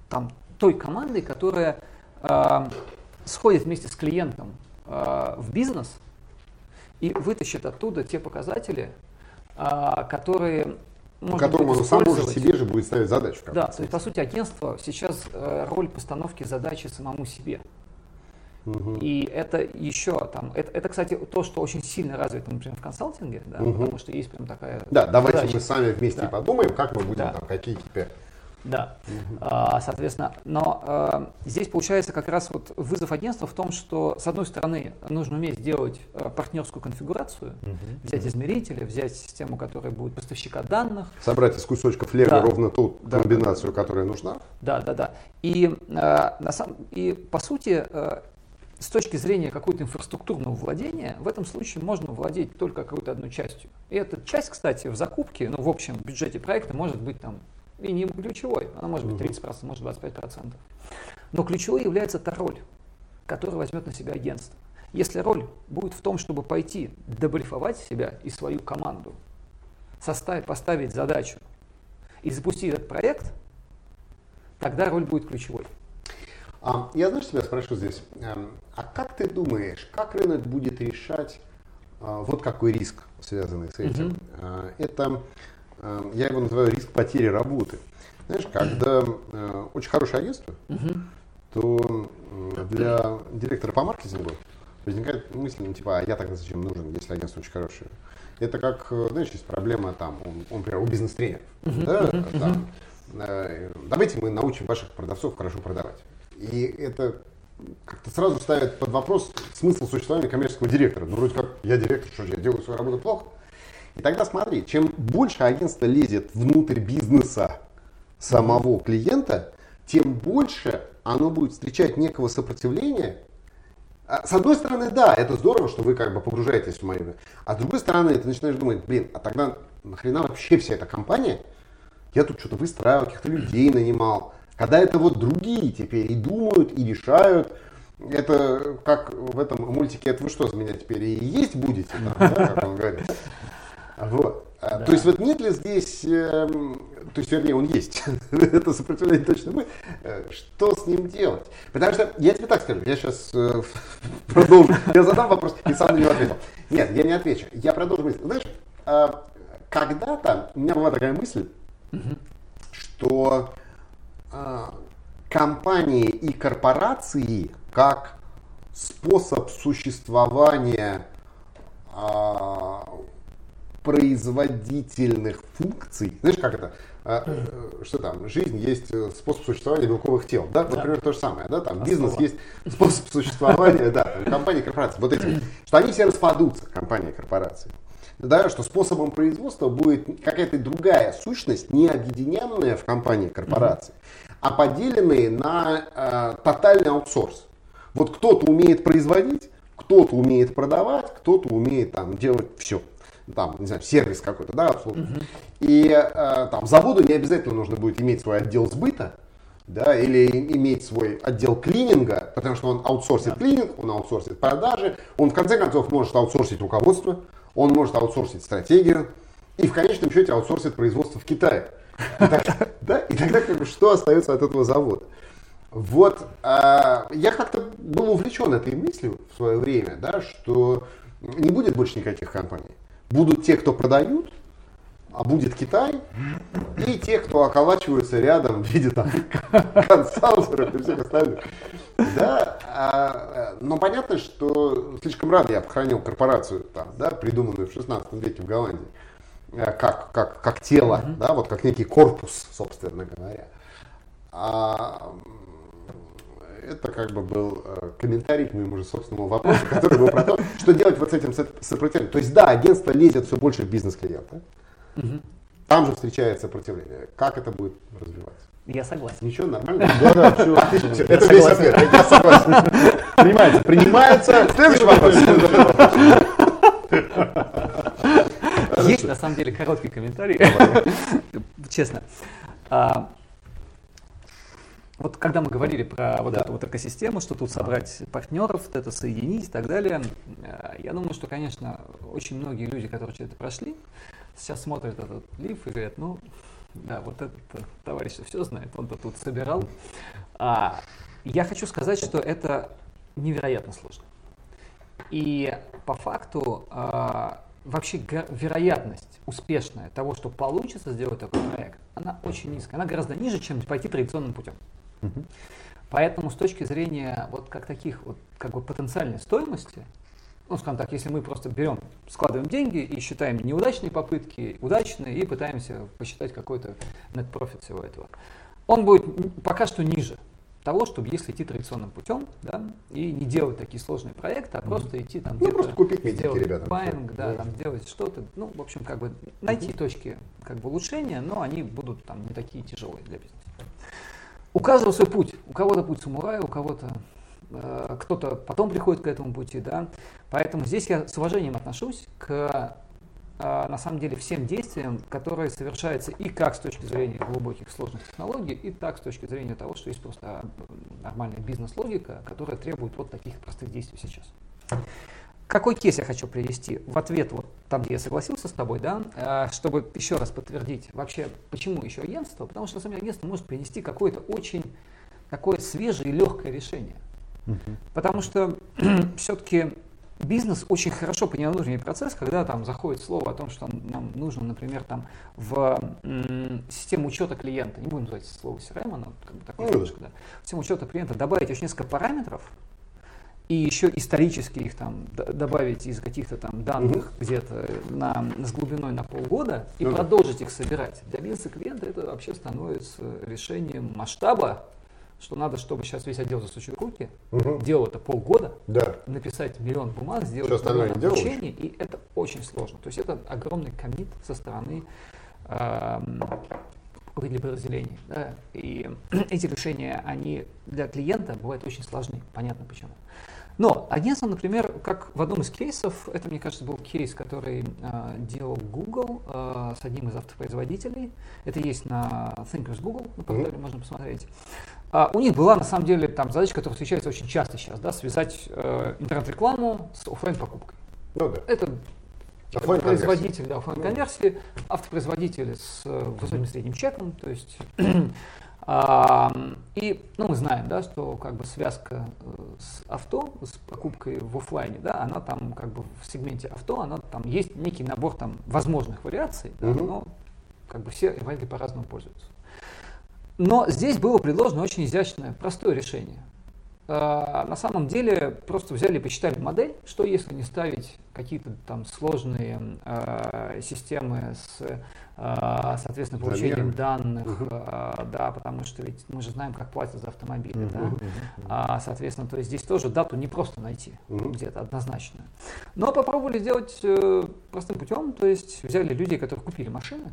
там, той командой, которая э, сходит вместе с клиентом в бизнес и вытащит оттуда те показатели, которые можно которому он сам уже себе же будет ставить задачу. Да, то есть, по сути, агентство сейчас э, роль постановки задачи самому себе. Угу. И это еще там, это, это, кстати, то, что очень сильно развито, например, в консалтинге, да, угу. потому что есть прям такая. Да, давайте задача. мы сами вместе да. подумаем, как мы будем да. там, какие теперь да, а, соответственно, но а, здесь получается как раз вот вызов агентства в том, что с одной стороны нужно уметь сделать а, партнерскую конфигурацию, взять измерители, взять систему, которая будет поставщика данных. Собрать из кусочков лего да. ровно ту да, комбинацию, которая нужна. Да, да, да. И, а, на самом, и по сути, с точки зрения какого-то инфраструктурного владения, в этом случае можно владеть только какой-то одной частью. И эта часть, кстати, в закупке, ну, в общем бюджете проекта может быть там и не ключевой, она может быть 30%, может 25%. Но ключевой является та роль, которую возьмет на себя агентство. Если роль будет в том, чтобы пойти добрифовать себя и свою команду, составить, поставить задачу и запустить этот проект, тогда роль будет ключевой. А, я, знаешь, тебя спрошу здесь, эм, а как ты думаешь, как рынок будет решать а, вот какой риск, связанный с этим? Угу. Это Эм, я его называю риск потери работы. Знаешь, когда э, очень хорошее агентство, uh то для директора по маркетингу возникает мысль, ну, типа, а я тогда зачем нужен, если агентство очень хорошее? Это как, э, знаешь, есть проблема там, он, он например, у бизнес-тренеров. Uh-huh. Да, uh-huh. Там, э, давайте мы научим ваших продавцов хорошо продавать. И это как-то сразу ставит под вопрос смысл существования коммерческого директора. Ну, вроде как, я директор, что же, я делаю свою работу плохо? И тогда смотри, чем больше агентство лезет внутрь бизнеса самого клиента, тем больше оно будет встречать некого сопротивления. А, с одной стороны, да, это здорово, что вы как бы погружаетесь в мою. А с другой стороны, ты начинаешь думать, блин, а тогда нахрена вообще вся эта компания? Я тут что-то выстраивал, каких-то людей нанимал. Когда это вот другие теперь и думают, и решают. Это как в этом мультике, это вы что за меня теперь и есть будете, там, да, как он говорит. Вот. А, То есть вот нет ли здесь, эм, то есть вернее он есть, *laughs* это сопротивление точно мы, Э, что с ним делать? Потому что я тебе так скажу, я сейчас э, *laughs* продолжу, я задам вопрос и сам на него ответил. Нет, я не отвечу, я продолжу мысль. Знаешь, э, когда-то у меня была такая мысль, что э, компании и корпорации как способ существования а, производительных функций. Знаешь, как это? А, э, Что там? Жизнь есть э, способ существования белковых тел. Да? Вот, Например, то же самое. Да? Там, бизнес есть способ существования да, там, компании и корпораций. Вот эти. Что они все распадутся, компании и корпорации. Да, что способом производства будет какая-то другая сущность, не объединенная в компании корпорации, а поделенные на э, тотальный аутсорс. Вот кто-то умеет производить, кто-то умеет продавать, кто-то умеет там делать все. Там, не знаю, сервис какой-то, да, обслуживать. И э, там заводу не обязательно нужно будет иметь свой отдел сбыта, да, или иметь свой отдел клининга, потому что он аутсорсит клининг, он аутсорсит продажи, он в конце концов может аутсорсить руководство, он может аутсорсить стратегию, и в конечном счете аутсорсит производство в Китае. Да, и тогда как бы что остается от этого завода? Вот, а, я как-то был увлечен этой мыслью в свое время, да, что не будет больше никаких компаний. Будут те, кто продают, а будет Китай, и те, кто околачиваются рядом в виде там консалтеров и всех остальных. Да, а, но понятно, что слишком рано я похоронил корпорацию, там, да, придуманную в 16 веке в Голландии, как, как, как тело, да, вот как некий корпус, собственно говоря. А, это как бы был э, комментарий к моему же собственному вопросу, который был про то, что делать вот с этим со- сопротивлением. То есть да, агентство лезет все больше в бизнес-клиента, там же встречается сопротивление. Как это будет развиваться? Я согласен. Ничего, нормально? Да, да, все. *laughs* Это весь ответ. Я согласен. *laughs* Принимается, принимается. Следующий вопрос. *laughs* На самом деле короткий комментарий. *laughs* Честно. А, Вот когда мы говорили про вот эту вот экосистему, что тут собрать партнеров, это соединить и так далее, э, я думаю, что, конечно, очень многие люди, которые через это прошли, сейчас смотрят этот лиф и говорят, ну, да, вот этот товарищ все знает, он-то тут собирал. А, я хочу сказать, что это невероятно сложно. И по факту а, вообще вероятность успешная того, что получится сделать такой проект, она очень низкая. Она гораздо ниже, чем пойти традиционным путем. Поэтому с точки зрения вот как таких вот как бы потенциальной стоимости, ну, скажем так, если мы просто берем, складываем деньги и считаем неудачные попытки, удачные, и пытаемся посчитать какой-то net profit всего этого, он будет пока что ниже того, чтобы если идти традиционным путем, да, и не делать такие сложные проекты, а просто идти там Ну, просто купить сделать ребятам. Байинг, да, Да. там сделать что-то, ну, в общем, как бы найти точки как бы улучшения, но они будут там не такие тяжелые для бизнеса. У каждого свой путь. У кого-то путь самурая, у кого-то э, кто-то потом приходит к этому пути, да. Поэтому здесь я с уважением отношусь к на самом деле всем действиям, которые совершаются и как с точки зрения глубоких сложных технологий, и так с точки зрения того, что есть просто э, нормальная бизнес-логика, которая требует вот таких простых действий сейчас. Какой кейс я хочу привести в ответ вот там, где я согласился с тобой, да, э, чтобы еще раз подтвердить вообще, почему еще агентство, потому что на самом деле агентство может принести какое-то очень такое свежее и легкое решение. Потому что *clears throat* все-таки бизнес очень хорошо понимает внутренний процесс, когда там заходит слово о том, что нам нужно, например, там в систему учета клиента, не будем называть слово CRM, оно как бы такое Ну немножко, да, в систему учета клиента добавить очень несколько параметров, и еще исторически их там добавить из каких-то там данных где-то на, с глубиной на полгода и Ну да. продолжить их собирать. Для бизнеса клиента это вообще становится решением масштаба, что надо, чтобы сейчас весь отдел засучил руки, Мгм. делал это полгода, Да. написать миллион бумаг, сделать остальное миллион обучений, и это очень сложно. То есть это огромный коммит со стороны руководителей подразделений. да. И *clears throat* эти решения, они для клиента бывают очень сложны, понятно почему. Но агентство, например, как в одном из кейсов, это, мне кажется, был кейс, который э, делал Google э, с одним из автопроизводителей. Это есть на Think with Google, на портале можно посмотреть. А, у них была, на самом деле, там задача, которая встречается очень часто сейчас, да, связать э, интернет-рекламу с оффлайн покупкой. Ну да. Это автопроизводитель, да, оффлайн конверсии, автопроизводитель с э, высоким средним чеком, то есть *clears throat* а, и ну, мы знаем, да, что как бы связка э, с авто, с покупкой в офлайне, да, она там как бы в сегменте авто, она там есть некий набор там возможных вариаций, да, но как бы все варианты по-разному пользуются. Но здесь было предложено очень изящное, простое решение. А, На самом деле просто взяли и посчитали модель, что если не ставить какие-то там сложные а, системы с, а, соответственно, получением данных, а, да, потому что ведь мы же знаем, как платят за автомобили, да. А, соответственно, то есть здесь тоже дату не просто найти Мгм. где-то однозначно. Но попробовали сделать э, простым путем, то есть взяли людей, которые купили машины,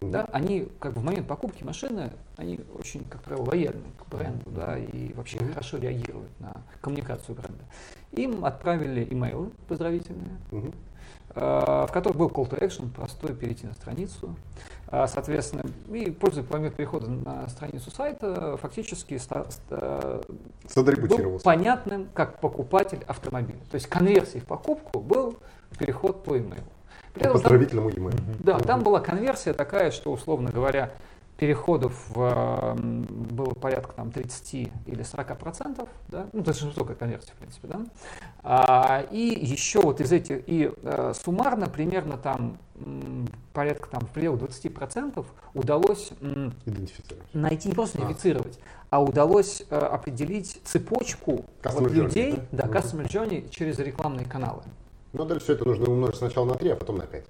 да, они как бы в момент покупки машины, они очень, как правило, лояльны к бренду, да, и вообще хорошо реагируют на коммуникацию бренда. Им отправили имейлы поздравительные, э, в которых был call to action, простой перейти на страницу. А, Соответственно, и пользуясь момент перехода на страницу сайта, фактически ста- ста- был понятным как покупатель автомобиля. То есть конверсией в покупку был переход по имейлу. Поздравительному e да, там была конверсия такая, что, условно говоря, переходов в, было порядка там 30 или 40 процентов, да, ну, это же высокая конверсия, в принципе, да, А, и еще вот из этих, и э, суммарно примерно там порядка там в пределах 20 процентов удалось найти, не просто А. идентифицировать, а удалось э, определить цепочку Customer вот journey, людей, да? да, Мгм. customer journey через рекламные каналы. Ну, дальше все это нужно умножить сначала на 3, а потом на 5.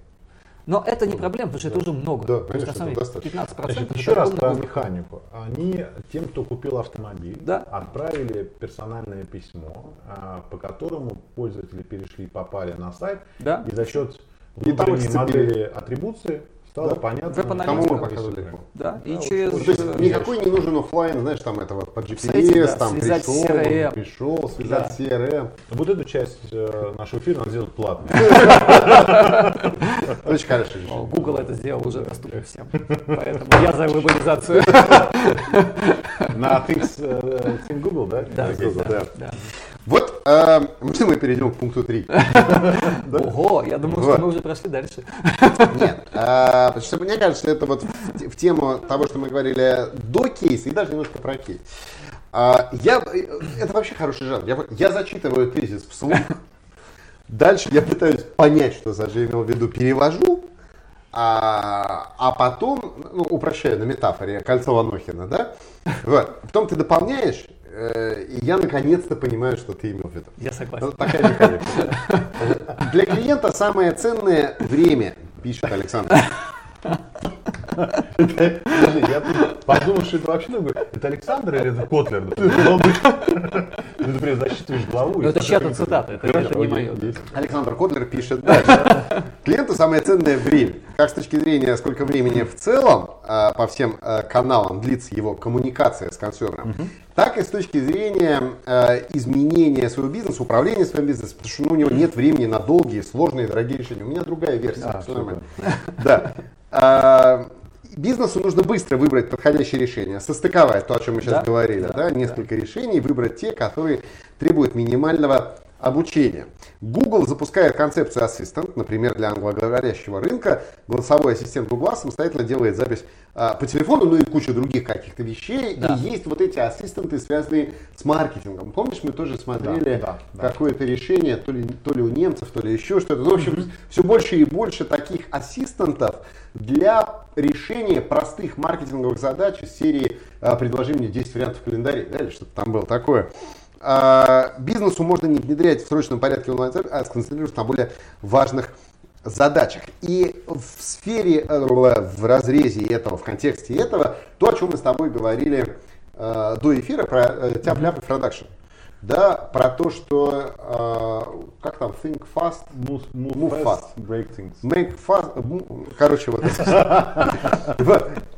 Но это не проблема, потому что это уже много. Да, конечно, самом это деле, достаточно. 15 Значит, процентов. еще раз про механику. Они тем, кто купил автомобиль, Да. отправили персональное письмо, а, по которому пользователи перешли, попали на сайт, Да. и за счет внутренней модели атрибуции стало Да. понятно. Кому мы показывали легко. Да, и Да, через... вот, То есть э, никакой не нужен офлайн, знаешь, там это вот по Кстати, GPS, да, там связать пришел, с CRM. пришел, связать Да. CRM. Вот эту часть э, нашего эфира надо сделать платной. *laughs* Очень хорошее О, решение. Google это сделал уже доступно всем. Поэтому я за глобализацию. *laughs* На Things, э, Think Google, да? Да, Google, да. Вот, э, можно *laughs* мы перейдем к пункту 3? *laughs* Ого, я думал, что мы уже прошли дальше. Нет, а, потому что мне кажется, это вот в, те- в тему того, что мы говорили до кейса и даже немножко про кейс. А, я, это вообще хороший жанр. Я, я зачитываю тезис вслух. Дальше я пытаюсь понять, что Саша имел в виду, перевожу, а, а потом, ну, упрощаю на метафоре, кольцо Ванохина, да? Вот. Потом ты дополняешь, и я наконец-то понимаю, что ты имел в виду. Я согласен. Вот такая механика. Для клиента самое ценное время, пишет Александр. Я подумал, что это вообще, ну, говорю, это Александр или это Котлер? Быть. Ну, ты засчитываешь главу. и Но это чья-то цитата, это, не мое. Александр Котлер пишет дальше. Клиенту самое ценное время. Как с точки зрения, сколько времени в целом а, по всем а, каналам длится его коммуникация с consumer ом, так и с точки зрения а, изменения своего бизнеса, управления своим бизнесом, потому что ну, у него нет времени на долгие, сложные, дорогие решения. У меня другая версия. А, нормально. Да. Бизнесу нужно быстро выбрать подходящее решение, состыковать то, о чем мы сейчас Да, говорили, да, да, несколько решений, выбрать те, которые требуют минимального обучения. Google запускает концепцию Assistant, например, для англоговорящего рынка. Голосовой ассистент Google самостоятельно делает запись а, по телефону, ну и куча других каких-то вещей. Да. И есть вот эти ассистенты, связанные с маркетингом. Помнишь, мы тоже смотрели Да, да, да. какое-то решение, то ли, то ли у немцев, то ли еще что-то. Ну, в общем, все больше и больше таких ассистентов для решения простых маркетинговых задач из серии а, «Предложи мне 10 вариантов календарей», да, или что-то там было такое. А, бизнесу можно не внедрять в срочном порядке онлайн, а сконцентрироваться на более важных задачах. И в сфере, э, в разрезе этого, в контексте этого, то, о чем мы с тобой говорили э, до эфира, про э, тяп-ляп и продакшн. Да, про то, что, э, как там, think fast, Move, move, Move fast, fast. break things. Make fast, короче, вот это.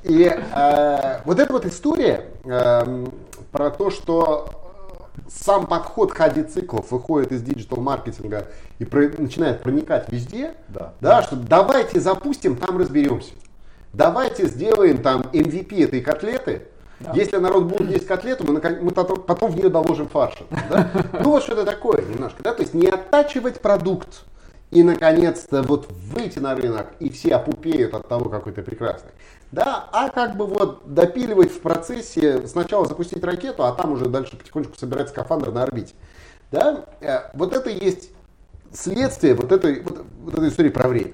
И э, вот эта вот история эм, про то, что сам подход ходи циклов выходит из диджитал-маркетинга и про- начинает проникать везде, Да. да, что давайте запустим, там разберемся. Давайте сделаем там MVP этой котлеты, Если народ будет есть котлету, мы, мы потом, потом в нее доложим фарша. да? Ну вот что-то такое немножко. Да? То есть не оттачивать продукт и, наконец-то, вот выйти на рынок, и все опупеют от того, какой ты прекрасный. Да, а как бы вот допиливать в процессе, сначала запустить ракету, а там уже дальше потихонечку собирать скафандр на орбите. Да, э, вот это и есть следствие вот этой, вот, вот этой истории про время.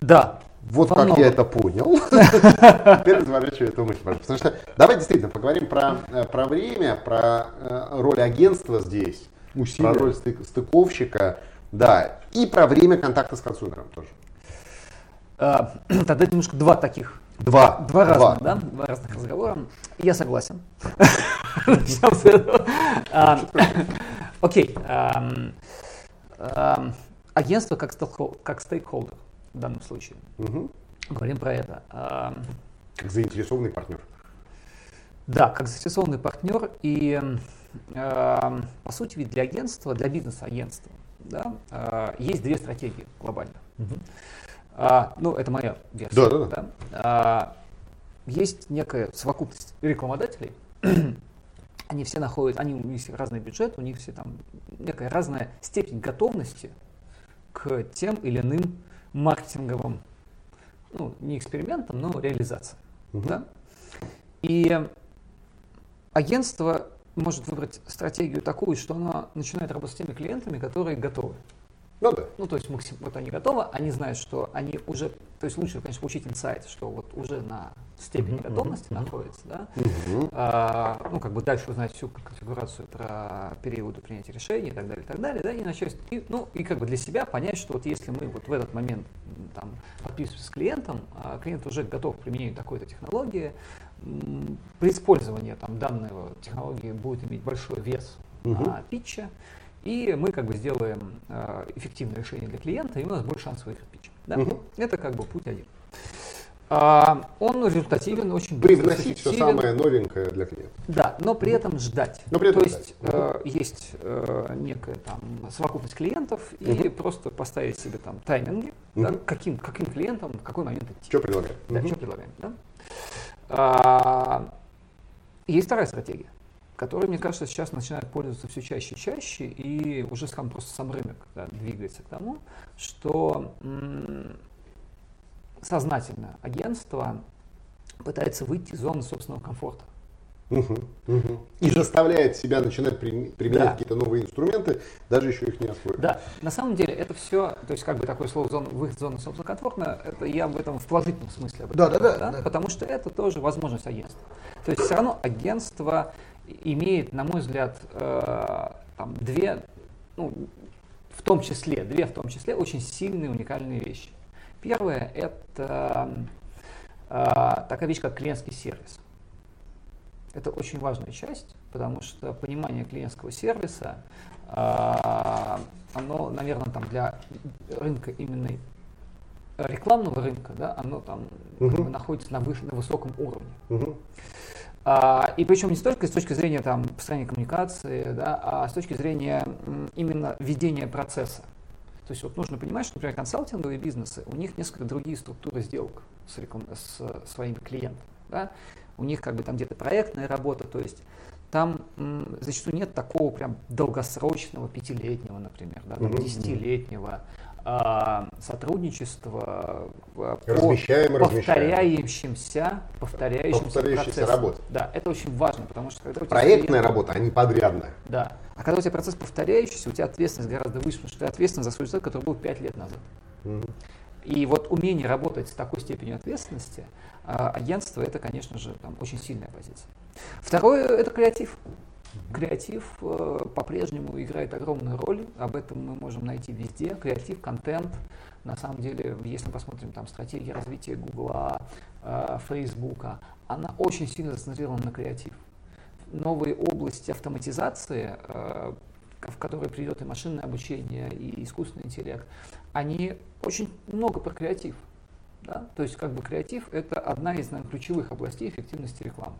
Да. Вот Во как я это понял. Теперь разворачиваю эту мысль. Потому что давай действительно поговорим про, э, про время, про э, роль агентства здесь, Усилия. про роль стык- стыковщика, да, и про время контакта с консумером тоже. А, *clears throat* Тогда немножко два таких Два. Два разных, да? Два разных разговора. Я согласен. Начнем с этого. А, *clears throat* Окей. Агентство как стейкхол- как стейкхолдер в данном случае. Говорим про это. Ам, Как заинтересованный партнер. Да, как заинтересованный партнер и, по сути, ведь для агентства, для бизнес-агентства, да, а, есть две стратегии глобально. А, ну, это моя версия. Да, да, да. А, есть некая совокупность рекламодателей. *clears throat* они все находят, они, у них все разный бюджет, у них все там некая разная степень готовности к тем или иным маркетинговым, ну, не экспериментам, но реализациям. Мгм. Да? И агентство может выбрать стратегию такую, что оно начинает работать с теми клиентами, которые готовы. Ну да. Ну, то есть максим- вот они готовы, они знают, что они уже, то есть лучше, конечно, получить инсайт, что вот уже на степени готовности находится, да, Мгм. А, ну, как бы дальше узнать всю конфигурацию про периоды принятия решений и так далее, и так далее, да, и начать, и, ну, и как бы для себя понять, что вот если мы вот в этот момент там подписываемся с клиентом, а клиент уже готов к применению такой-то технологии, при использовании там данной технологии будет иметь большой вес Мгм. на питче, и мы как бы сделаем а, эффективное решение для клиента, и у нас больше шансов выиграть питч. Да? Мгм. Это как бы путь один. А, он результативен, очень быстро, Привносить все самое новенькое для клиента. Да, но при этом ждать. Но при этом То ждать. есть э, есть э, некая там совокупность клиентов и Мгм. просто поставить себе там тайминги, да, Мгм. каким, каким клиентам в какой момент идти. Что предлагаем? Да, Мгм. что предлагаем. Да? А, есть вторая стратегия, которой, мне кажется, сейчас начинает пользоваться все чаще и чаще, и уже сам просто сам рынок да, двигается к тому, что сознательно агентство пытается выйти из зоны собственного комфорта. Мгм. Мгм. И заставляет себя начинать при- применять Да. какие-то новые инструменты, даже еще их не освоив. Да, на самом деле это все, то есть как бы такое слово зона, выход зоны собственного комфорта, это я в этом в положительном смысле об этом Да, да, говорю, да, да. потому что это тоже возможность агентства. То есть все равно агентство имеет, на мой взгляд, э, там две, ну, в том числе, две в том числе очень сильные уникальные вещи. Первое это э, такая вещь, как клиентский сервис. Это очень важная часть, потому что понимание клиентского сервиса, а, оно, наверное, там для рынка именно рекламного рынка, да, оно там как Мгм. бы находится на, выше, на высоком уровне. Мгм. А, и причем не столько с точки зрения там, построения коммуникации, да, а с точки зрения именно ведения процесса. То есть вот нужно понимать, что, например, консалтинговые бизнесы, у них несколько другие структуры сделок с, реклам- с своими клиентами. Да? У них как бы там где-то проектная работа, то есть там м, зачастую нет такого прям долгосрочного пятилетнего, например, да, там, десятилетнего а, сотрудничества а, по Размещаем, повторяющимся, повторяющимся, Повторяющейся процессам. работе. Да, это очень важно, потому что когда Проектная клиент- работа, а не подрядная. Да. А когда у тебя процесс повторяющийся, у тебя ответственность гораздо выше, потому что ты ответственен за свой результат, который был 5 лет назад. Мгм. И вот умение работать с такой степенью ответственности а, агентство это, конечно же, там, очень сильная позиция. Второе это креатив. Креатив э, по-прежнему играет огромную роль. Об этом мы можем найти везде. Креатив, контент. На самом деле, если мы посмотрим там стратегии развития Гугла, э, Фейсбука, она очень сильно зацентрирована на креатив. Новые области автоматизации, э, в которые придет и машинное обучение, и искусственный интеллект, они очень много про креатив. Да? То есть как бы креатив это одна из наверное, ключевых областей эффективности рекламы.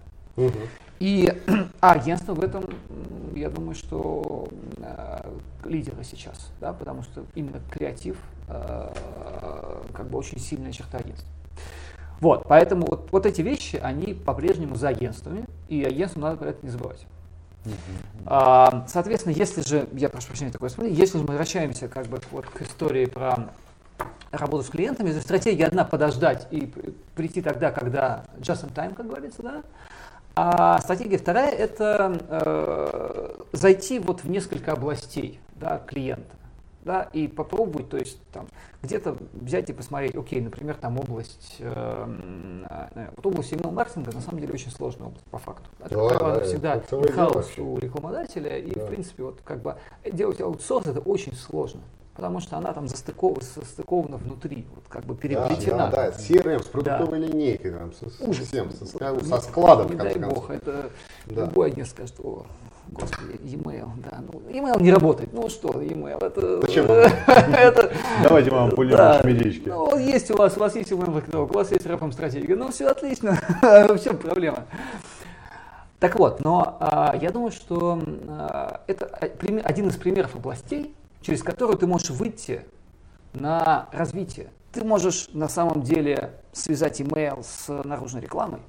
И а *clears throat* агентство в этом, я думаю, что э, лидеры сейчас, да, потому что именно креатив э, как бы очень сильная черта агентства. Вот, поэтому вот, вот эти вещи, они по-прежнему за агентствами, и агентству надо про это не забывать. А, соответственно, если же, я прошу прощения, такое смотрение, если же мы возвращаемся как бы вот к истории про работу с клиентами, то стратегия одна подождать и прийти тогда, когда just in time, как говорится, да, а стратегия вторая – это э, зайти вот в несколько областей да, клиента да, и попробовать, то есть там где-то взять и посмотреть, окей, например, там область, э, э, вот область email маркетинга на самом деле очень сложная область по факту. Это, да, правда, да, всегда хаос у рекламодателя, и Да. в принципе вот как бы делать аутсорс это очень сложно. Потому что она там застыкована, состыкована внутри, вот как бы переплетена. Да, да, CRM с продуктовой линейкой, там, со, Ужас. всем, со, Не- со складом, Не в конце дай концов. бог, это Да. любой один скажет, о, господи, e-mail, да, ну, e-mail не работает, ну что, e-mail, это... Зачем *laughs* это Давайте вам пульнем да. медички. Ну, есть у вас, у вас есть email маркетолог, у вас есть рэпом стратегия, ну все отлично, *laughs* в чем проблема? Так вот, но а, я думаю, что а, это один из примеров областей, через которые ты можешь выйти на развитие. Ты можешь на самом деле связать email с наружной рекламой.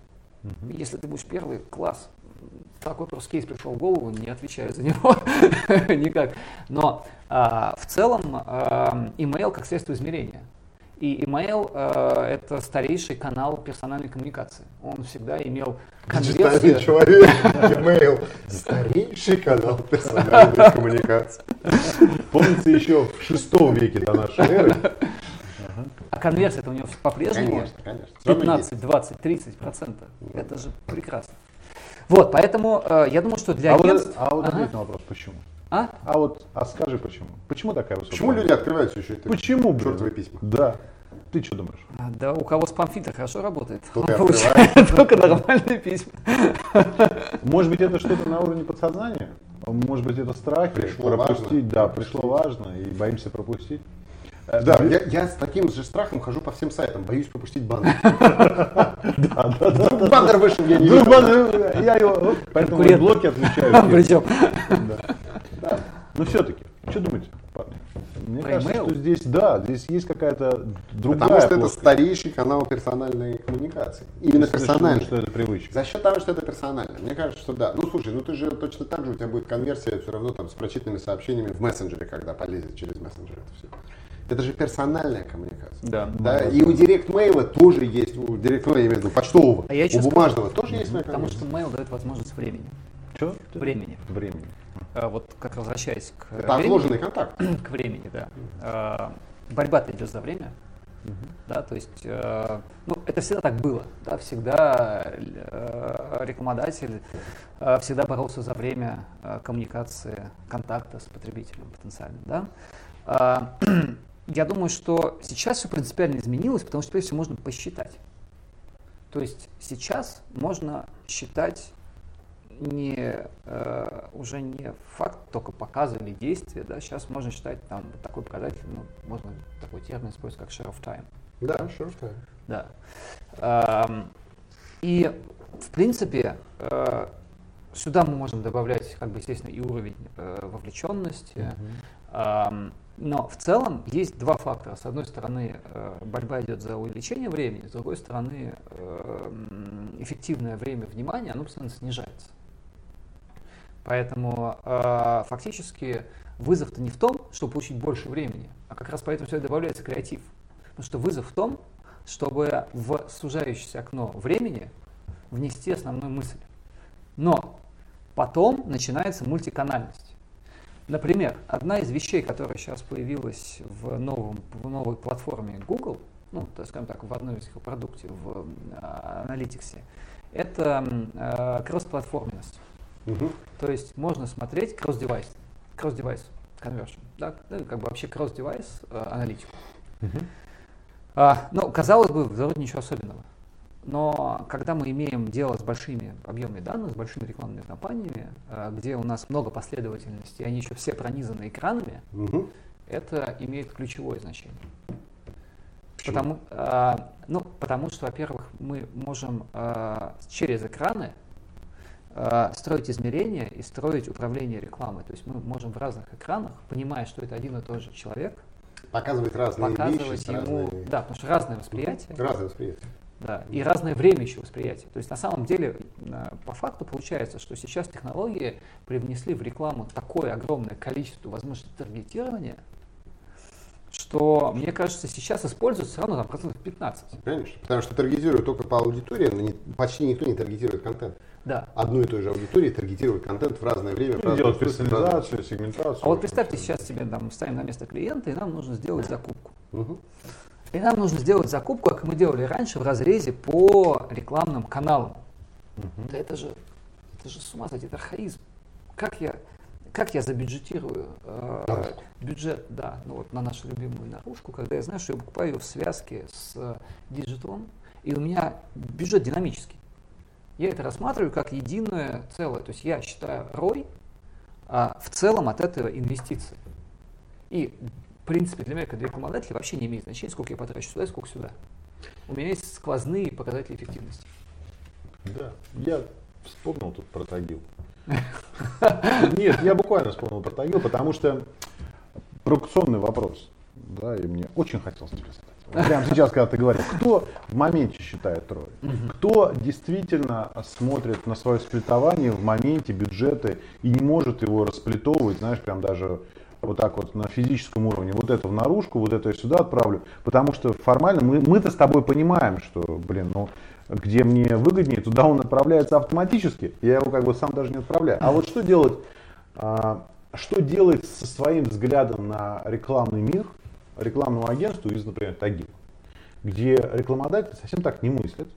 Если ты будешь первый, класс. Такой просто кейс пришел в голову, не отвечаю за него *laughs* никак. Но а, в целом а, email как средство измерения. И email а, это старейший канал персональной коммуникации. Он всегда имел конверсию. человек, email, старейший канал персональной *laughs* коммуникации. Помните еще в шестом веке до нашей эры, А конверсия это у него по-прежнему Конечно, конечно. Всё равно есть. 15, 20, 30 процентов. Это же прекрасно. Вот, поэтому э, я думаю, что для а вот, агентств... а вот Ага. ответь на вопрос, почему? А? А вот, а скажи почему? Почему такая высокая? Почему люди открывают все еще это? Почему, блин? Чертовы письма. Да. Ты что думаешь? А, Да, у кого спам-фильтр хорошо работает. Он получает только нормальные письма. Может быть, это что-то на уровне подсознания? Может быть, это страхи Пришло пропустить, важно. да, пришло важно и боимся пропустить. Э, Да, я, я с таким же страхом хожу по всем сайтам, боюсь пропустить баннер. *laughs* да, да, да. Вдруг баннер вышел, я не Ну, видел. ладно, я его, поэтому блоки отключаю. Причем. *laughs* Да. Но все-таки, что думаете, парни? Мне Про кажется, email? что здесь, да, здесь есть какая-то другая Потому что это старейший канал персональной коммуникации. Именно персональный. что это привычка. За счет того, что это персонально. Мне кажется, что да. Ну слушай, ну ты же точно так же у тебя будет конверсия все равно там с прочитанными сообщениями в мессенджере, когда полезет через мессенджер это все. Это же персональная коммуникация. Да. Да, и у директ-мейла тоже есть, у директ-мейла, я имею в виду, почтового, А я у скажу? бумажного тоже есть своя Потому что mail дает возможность времени. Что? Времени. Времени. А Вот как возвращаясь к Это времени, отложенный контакт. *clears throat* к времени, да. А, Борьба-то идет за время. Да, то есть, э, ну, это всегда так было, да, всегда э, рекламодатель э, всегда боролся за время э, коммуникации, контакта с потребителем потенциальным, да. А, *clears throat* я думаю, что сейчас все принципиально изменилось, потому что теперь все можно посчитать. То есть сейчас можно считать не, э, уже не факт только показа или действия, да, сейчас можно считать там вот такой показатель, ну, можно такой термин использовать, как share of time. Да, sure, да. Да. Ам, И, в принципе, э, сюда мы можем добавлять, как бы, естественно, и уровень э, вовлеченности. Ам, Но в целом есть два фактора. С одной стороны, э, борьба идет за увеличение времени, с другой стороны, э, эффективное время внимания, оно постоянно снижается. Поэтому э, фактически вызов-то не в том, чтобы получить больше времени, а как раз поэтому сюда добавляется креатив. Потому что вызов в том, чтобы в сужающееся окно времени внести основную мысль. Но потом начинается мультиканальность. Например, одна из вещей, которая сейчас появилась в, новом, в новой платформе Google, ну, то есть, скажем так, в одной из их продуктов, в а, Analytics, это э, кросс-платформенность. Мгм. То есть можно смотреть cross-device, cross-device conversion, да, ну, как бы вообще cross-device э, аналитику. А, ну, казалось бы, вроде ничего особенного. Но когда мы имеем дело с большими объемами данных, с большими рекламными кампаниями, э, где у нас много последовательностей, и они еще все пронизаны экранами, Мгм. это имеет ключевое значение. Почему? Потому, а, ну, потому что, во-первых, мы можем а, через экраны строить измерения и строить управление рекламой. То есть мы можем в разных экранах, понимая, что это один и тот же человек, Показывать разные вещи, показывать с ему, разными- да, потому что разное восприятие, Разные восприятия. Да, и разное время еще восприятия. То есть на самом деле, э, по факту получается, что сейчас технологии привнесли в рекламу такое огромное количество возможностей таргетирования, что, мне кажется, сейчас используют все равно там процентов 15. Конечно, потому что таргетируют только по аудитории, но не, почти никто не таргетирует контент. Да. Одну и той же аудитории таргетирует контент в разное время. Ну, делать персонализацию, сегментацию. А вот представьте, сейчас себе там ставим на место клиента, и нам нужно сделать закупку. Мгм. И нам нужно сделать закупку, как мы делали раньше, в разрезе по рекламным каналам. Да это же, это же с ума сойти, это архаизм. Как я, как я забюджетирую э, Наружку. бюджет, да, ну вот на нашу любимую наружку, когда я знаю, что я покупаю ее в связке с э, диджиталом, и у меня бюджет динамический. Я это рассматриваю как единое целое. То есть я считаю ROI а, в целом от этого инвестиции. И, принципе, для меня, как для рекламодателя, вообще не имеет значения, сколько я потрачу сюда и сколько сюда. У меня есть сквозные показатели эффективности. Да, я вспомнил тут про Тагил. *laughs* Нет, я буквально вспомнил про Тагил, потому что провокационный вопрос. Да, и мне очень хотелось тебе задать. Прямо сейчас, когда ты говоришь, кто в моменте считает трое? Кто действительно смотрит на свое сплитование в моменте бюджеты и не может его расплитовывать, знаешь, прям даже вот так вот на физическом уровне, вот это в наружку, вот это я сюда отправлю, потому что формально мы, мы-то с тобой понимаем, что, блин, ну, где мне выгоднее, туда он отправляется автоматически, я его как бы сам даже не отправляю. А вот что делать, а, что делать со своим взглядом на рекламный мир, рекламному агентству из, например, Тагил, где рекламодатель совсем так не мыслит,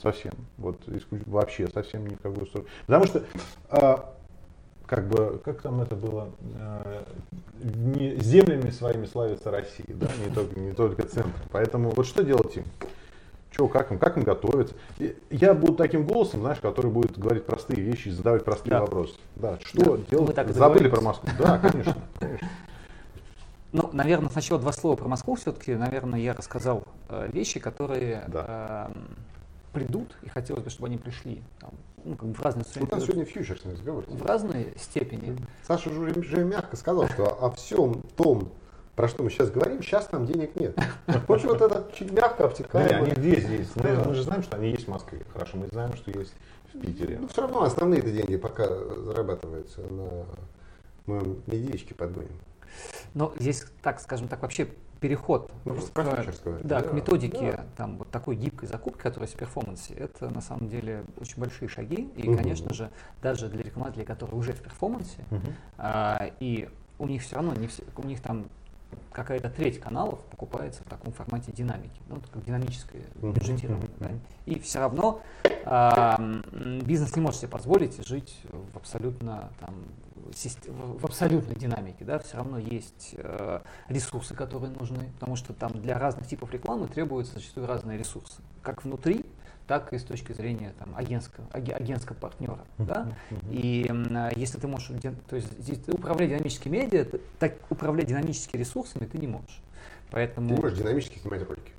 совсем, вот вообще совсем никакой стороны. Потому что а, как бы, как там это было, э, не, землями своими славится Россия, да, не только, не только центр. Поэтому вот что делать им? Че, как им, как им готовиться? Я буду таким голосом, знаешь, который будет говорить простые вещи и задавать простые Да. вопросы. Да, что Да, делать? так Забыли про Москву? Да, конечно. *laughs* конечно. Ну, наверное, сначала два слова про Москву. Все-таки, наверное, я рассказал э, вещи, которые Да. эм, придут, и хотелось бы, чтобы они пришли там, ну, как бы в разные У нас сегодня фьючерсный разговор. в разной степени. Саша уже, уже мягко сказал, что о всем том, про что мы сейчас говорим, сейчас нам денег нет. Очень вот это чуть мягко обтекаемо. они здесь есть. Мы, мы же знаем, что они есть в Москве. Хорошо, мы знаем, что есть в Питере. Ну, все равно основные-то деньги пока зарабатываются на моем медичке подгоним. Но здесь, так скажем так, вообще переход Ну, к, да, да, к методике да. там, вот такой гибкой закупки, которая есть в перформансе, это на самом деле очень большие шаги. И, Мгм. конечно же, даже для рекламодателей, которые уже в перформансе, Мгм. а, и у них все равно, не все, у них там какая-то треть каналов покупается в таком формате динамики, ну, как динамическое бюджетирование. да. И все равно м, бизнес не может себе позволить жить в абсолютно там, в абсолютной динамике, да, все равно есть э, ресурсы, которые нужны, потому что там для разных типов рекламы требуются зачастую разные ресурсы, как внутри, так и с точки зрения там, агентского, аге- агентского партнера. Да? И а, если ты можешь, то есть здесь управлять динамическими медиа, так управлять динамическими ресурсами ты не можешь. Поэтому, Ты не можешь динамически снимать ролики.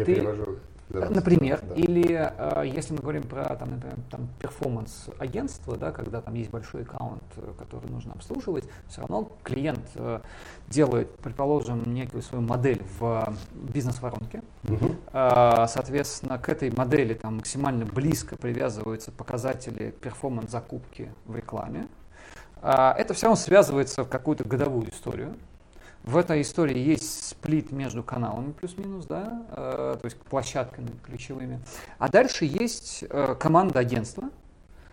Я Ты- перевожу. Для нас. например, Да. или э, если мы говорим про там, например, там, перформанс агентства, да, когда там есть большой аккаунт, э, который нужно обслуживать, все равно клиент э, делает, предположим, некую свою модель в э, бизнес-воронке, Мгм. А, Соответственно, к этой модели там максимально близко привязываются показатели перформанс-закупки в рекламе. А, Это все равно связывается в какую-то годовую историю. В этой истории есть сплит между каналами плюс-минус, да, э, то есть площадками ключевыми. А дальше есть э, команда агентства,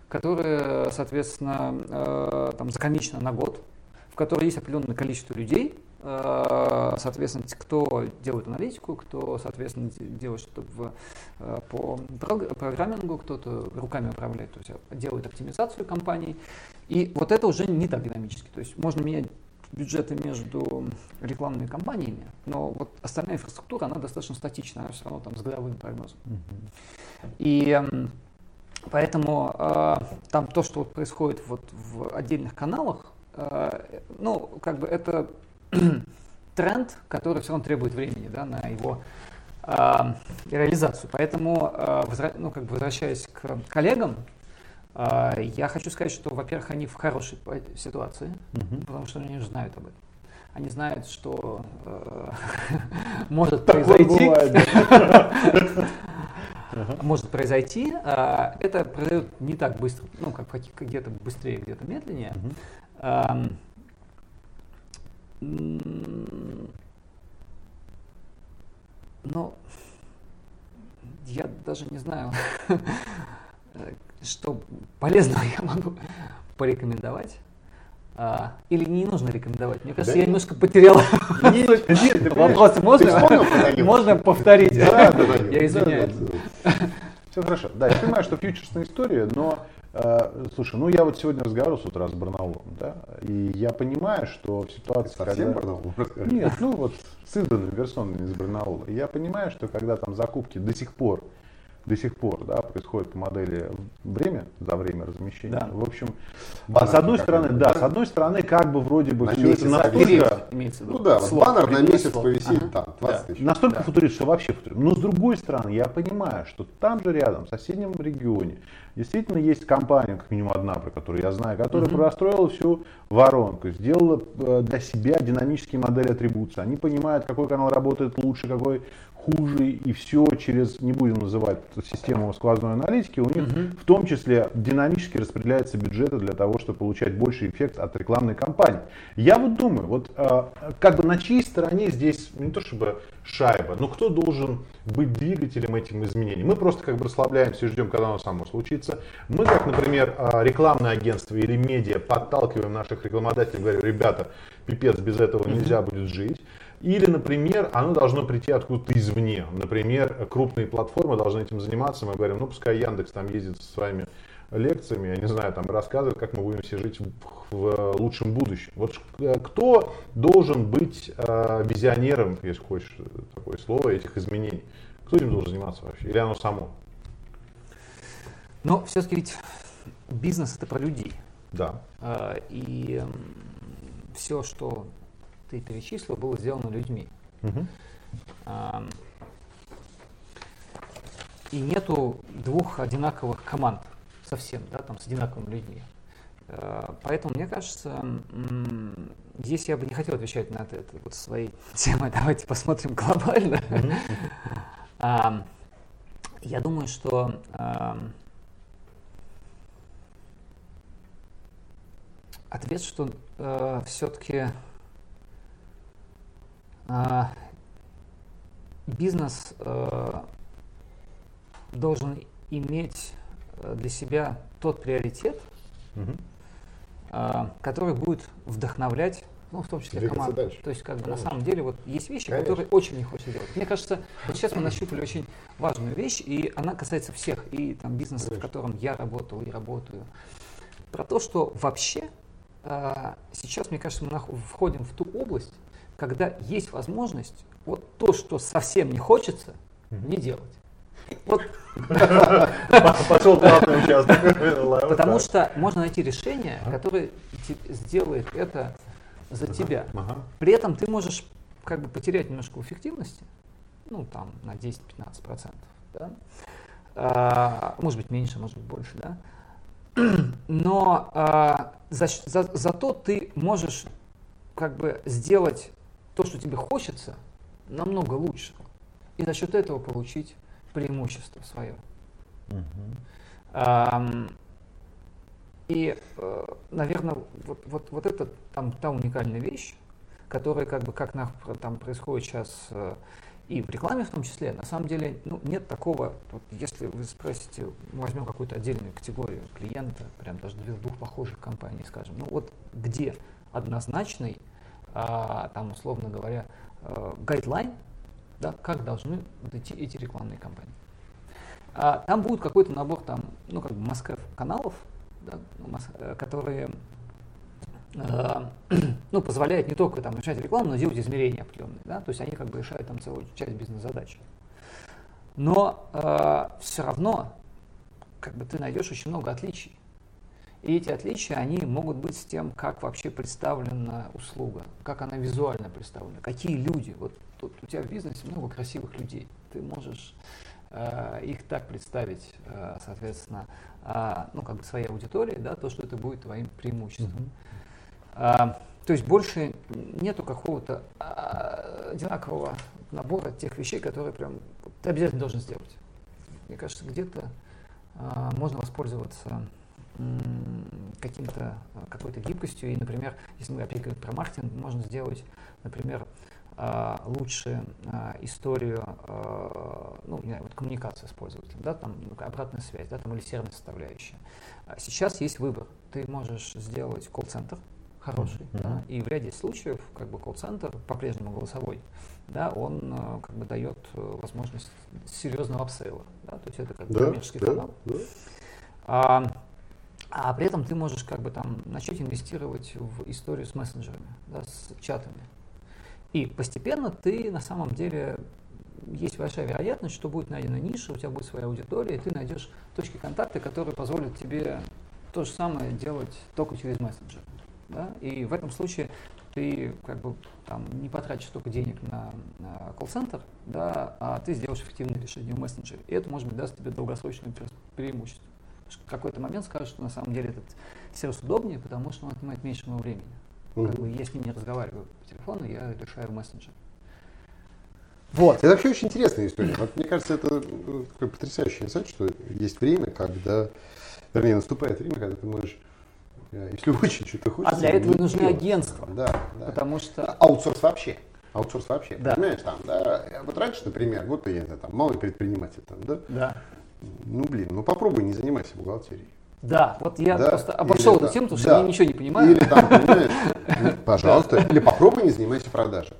которая, соответственно, э, там закомичена на год, в которой есть определенное количество людей, э, соответственно, кто делает аналитику, кто, соответственно, де- делает что-то в, э, по прог- программингу, кто-то руками управляет, то есть э, делает оптимизацию компаний. И вот это уже не так динамически. То есть можно менять бюджеты между рекламными компаниями, но вот остальная инфраструктура, она достаточно статична, она все равно там с годовым прогнозом. И эм, поэтому э, там то, что вот происходит вот в отдельных каналах, э, ну, как бы это *clears throat* тренд, который все равно требует времени, да, на его э, реализацию. Поэтому, э, возра- ну, как бы возвращаясь к коллегам, я хочу сказать, что, во-первых, они в хорошей ситуации, потому что они уже знают об этом. Они знают, что э, *laughs* может произойти. *laughs* может произойти, а, это произойдет не так быстро, ну, как где-то быстрее, где-то медленнее. Но я даже не знаю, *laughs* что полезного я могу порекомендовать. А, или не нужно рекомендовать? Мне кажется, да я немножко потерял *laughs* вопрос. Можно, можно повторить? Да, да, да. Я извиняюсь. Все хорошо. Да, я понимаю, что фьючерсная история, но э, слушай, ну я вот сегодня разговаривал с утра с Барнаулом, да, и я понимаю, что в ситуации, Совсем когда... Барнаул? Нет, ну вот с изданными персонами из Барнаула. И я понимаю, что когда там закупки до сих пор до сих пор да, происходит по модели время за время размещения. Да. В общем, баннер, с одной стороны, да, с одной стороны, как бы вроде бы все это настолько... Ну да, вот баннер на месяц повисит ага. там, 20 да. тысяч. Настолько да. футурист, что вообще футурист. Но с другой стороны, я понимаю, что там же рядом, в соседнем регионе, действительно есть компания, как минимум одна, про которую я знаю, которая mm-hmm. простроила всю воронку, сделала э, для себя динамические модели атрибуции. Они понимают, какой канал работает лучше, какой хуже, и все через, не будем называть систему сквозной аналитики, у них угу. в том числе динамически распределяются бюджеты для того, чтобы получать больший эффект от рекламной кампании. Я вот думаю, вот э, как бы на чьей стороне здесь, не то чтобы шайба, но кто должен быть двигателем этим изменений? Мы просто как бы расслабляемся и ждем, когда оно само случится. Мы, как, например, э, рекламное агентство или медиа, подталкиваем наших рекламодателей, говорим, ребята, пипец, без этого нельзя будет жить. Или, например, оно должно прийти откуда-то извне. Например, крупные платформы должны этим заниматься. Мы говорим, ну пускай Яндекс там ездит со своими лекциями, я не знаю, там рассказывает, как мы будем все жить в, в лучшем будущем. Вот э, кто должен быть э, визионером, если хочешь такое слово, этих изменений? Кто этим должен заниматься вообще? Или оно само? Но все-таки ведь бизнес это про людей. Да. А, и все, что ты перечислил, было сделано людьми. Угу. И нету двух одинаковых команд совсем, да, там с одинаковыми людьми. А, поэтому, мне кажется, здесь я бы не хотел отвечать на это, это вот своей *laughs* темой. Давайте посмотрим глобально. Mm-hmm. Я думаю, что ответ, что все-таки а, бизнес э, должен иметь э, для себя тот приоритет, угу. который будет вдохновлять, ну, в том числе Двигаться команду. Дальше. То есть, как бы на самом деле, вот есть вещи, Конечно. которые очень не хочется делать. Мне кажется, вот сейчас мы нащупали очень важную вещь, и она касается всех, и там бизнеса, Конечно. в котором я работал и работаю. Про то, что вообще сейчас, мне кажется, мы входим в ту область, когда есть возможность вот то, что совсем не хочется, не делать. Вот. *laughs* Пошел платный участок. Потому что можно найти решение, которое сделает это за тебя. При этом ты можешь как бы потерять немножко эффективности, ну там на 10-15%. Да? А, может быть меньше, может быть больше, да. *clears throat* Но а, за, за, зато ты можешь как бы сделать то, что тебе хочется, намного лучше. И за счет этого получить преимущество свое. Uh-huh. и, э, наверное, вот, вот, вот это там та уникальная вещь, которая как бы как на, там происходит сейчас э, и в рекламе в том числе, на самом деле ну, нет такого, вот если вы спросите, возьмем какую-то отдельную категорию клиента, прям даже двух, похожих компаний, скажем, ну вот где однозначный там, условно говоря, гайдлайн, да, как должны идти эти рекламные кампании. А, там будет какой-то набор там, ну, как бы Москв каналов, да, ну, э, которые э, *clears throat* ну, позволяют не только там, решать рекламу, но делать измерения определенные. Да? То есть они как бы решают там целую часть бизнес-задач. Но э, все равно как бы ты найдешь очень много отличий. И эти отличия, они могут быть с тем, как вообще представлена услуга, как она визуально представлена, какие люди. Вот тут у тебя в бизнесе много красивых людей. Ты можешь э, их так представить, э, соответственно, э, ну, как бы своей аудитории, да, то, что это будет твоим преимуществом. Mm-hmm. Э, то есть больше нету какого-то э, одинакового набора тех вещей, которые прям ты обязательно должен сделать. Мне кажется, где-то а, можно воспользоваться каким-то, а, какой-то гибкостью. И, например, если мы опять говорим про маркетинг, можно сделать, например, а, лучше историю, ну, не знаю, вот коммуникацию с пользователем, да, там ну, обратная связь, да, там или сервисная составляющая. Сейчас есть выбор. Ты можешь сделать колл-центр, хороший. Mm-hmm. Да, и в ряде случаев как бы колл-центр по-прежнему голосовой, да, он э, как бы дает э, возможность серьезного апсейла. Да, то есть это как да, коммерческий да, канал. Да. А, а при этом ты можешь как бы там начать инвестировать в историю с мессенджерами, да, с чатами. И постепенно ты на самом деле есть большая вероятность, что будет найдена ниша, у тебя будет своя аудитория, и ты найдешь точки контакта, которые позволят тебе то же самое делать только через мессенджер. Да? И в этом случае ты как бы там, не потратишь столько денег на, на колл-центр, да, а ты сделаешь эффективное решение в мессенджере. И это, может быть, даст тебе долгосрочное преимущество. В какой-то момент скажешь, что на самом деле этот сервис удобнее, потому что он отнимает меньше моего времени. Mm-hmm. Как бы, если не разговариваю по телефону, я решаю в мессенджере. Вот. Это вообще очень интересная история. Вот, мне кажется, это ну, такой потрясающий инсайт, что есть время, когда, вернее, наступает время, когда ты можешь Э, если очень что-то хочется. А для этого нужны делать. агентства. Да, да. Потому что... Аутсорс вообще. Аутсорс вообще. Да. Понимаешь, там, да. Вот раньше, например, вот ты, там, малый предприниматель, там, да? Да. Ну, блин, ну попробуй не занимайся бухгалтерией. Да, вот я да? просто обошел эту тему, потому что да. я ничего не понимаю. Или там, понимаешь, ну, *laughs* пожалуйста, или попробуй не занимайся продажей.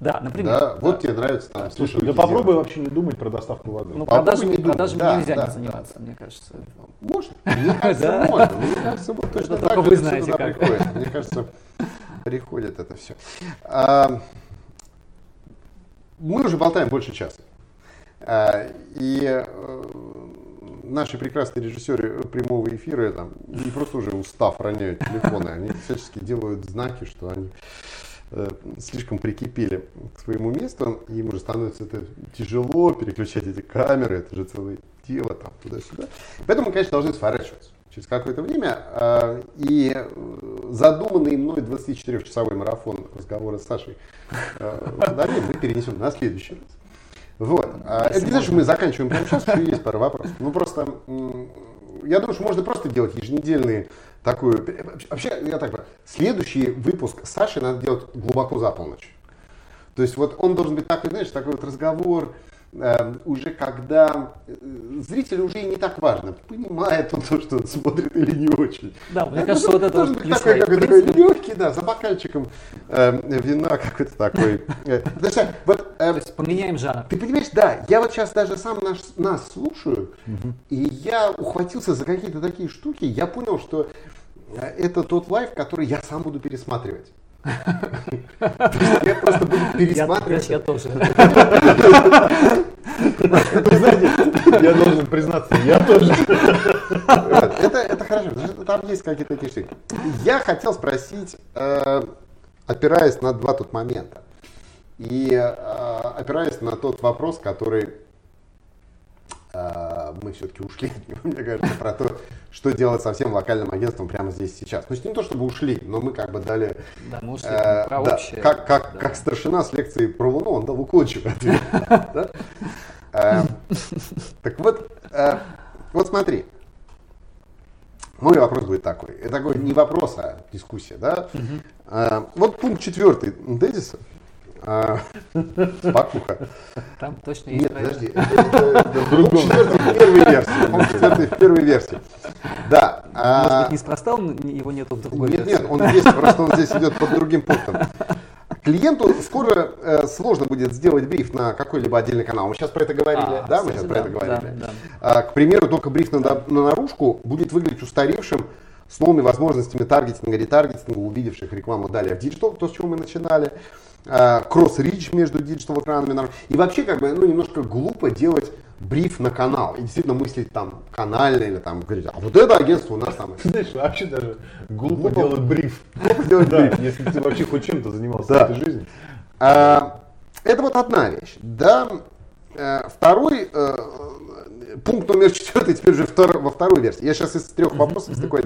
Да, например. Да, вот да. тебе нравится там. Слушай, да попробуй вообще не думать про доставку воды. Ну, продажами, не продажами да, нельзя да, не заниматься, да. мне кажется. Можно. *laughs* Мне кажется, можно. Мне кажется, вот точно так вы знаете, как. Приходит. Мне кажется, приходит это все. А, мы уже болтаем больше часа. А, и э, наши прекрасные режиссеры прямого эфира там не просто уже устав роняют телефоны, они всячески делают знаки, что они Э, слишком прикипели к своему месту, им уже становится это тяжело переключать эти камеры, это же целое дело там туда-сюда. Поэтому мы, конечно, должны сворачиваться через какое-то время. А, и задуманный мной 24-часовой марафон разговора с Сашей э, мы перенесем на следующий раз. Вот. А, это не значит, что мы заканчиваем прямо сейчас, еще есть пара вопросов. Ну просто, я думаю, что можно просто делать еженедельные такую... Вообще, я так понимаю, следующий выпуск Саши надо делать глубоко за полночь. То есть вот он должен быть такой, знаешь, такой вот разговор, э, уже когда э, зрителю уже и не так важно, понимает он то, что он смотрит или не очень. Да, мне кажется, вот это должен быть такой, какой такой легкий, да, за бокальчиком э, вина какой-то такой. Э, вот, э, то есть поменяем жанр. Ты понимаешь, да, я вот сейчас даже сам наш, нас слушаю, угу. и я ухватился за какие-то такие штуки, я понял, что это тот лайф, который я сам буду пересматривать. Я просто буду пересматривать. Я тоже. *laughs* Я должен признаться, я тоже. Это, это хорошо, там есть какие-то такие штуки. Я хотел спросить, э, опираясь на два тут момента, и э, опираясь на тот вопрос, который мы все-таки ушли, *laughs* мне кажется, про то, что делать со всем локальным агентством прямо здесь сейчас. Ну, не то, чтобы ушли, но мы как бы дали... Да, мы ушли э, про да, общее. Как, как, да. как старшина с лекции про Луну, он дал уклончивый ответ. *laughs* Э, так вот, э, вот смотри. Мой вопрос будет такой. Это такой не вопрос, а дискуссия. Да? Э, вот пункт четвертый тезиса а, Спокуха. Там точно есть. Нет, подожди. в первой *laughs* версии. Четвертый в первой версии. Да. А, Может быть, неспроста его нету в другой Нет, нет, он есть, просто он здесь идет под другим пунктом. Клиенту скоро э, сложно будет сделать бриф на какой-либо отдельный канал. Мы сейчас про это говорили, а, да? Мы сейчас да, про это говорили. Да, да. А, к примеру, только бриф на, на наружку будет выглядеть устаревшим с новыми возможностями таргетинга, ретаргетинга, увидевших рекламу далее в диджитал, то, с чего мы начинали. Э, cross-reach между диджитал экранами. И вообще, как бы, ну, немножко глупо делать бриф на канал и действительно мыслить там канально или там говорить, а вот это агентство у нас там. *laughs* Знаешь, вообще даже глупо, глупо делать бриф. делать бриф, если ты вообще хоть чем-то занимался да. в этой жизни. А, это вот одна вещь. Да, второй э, пункт номер четвертый, теперь уже во второй версии. Я сейчас из трех вопросов из такой.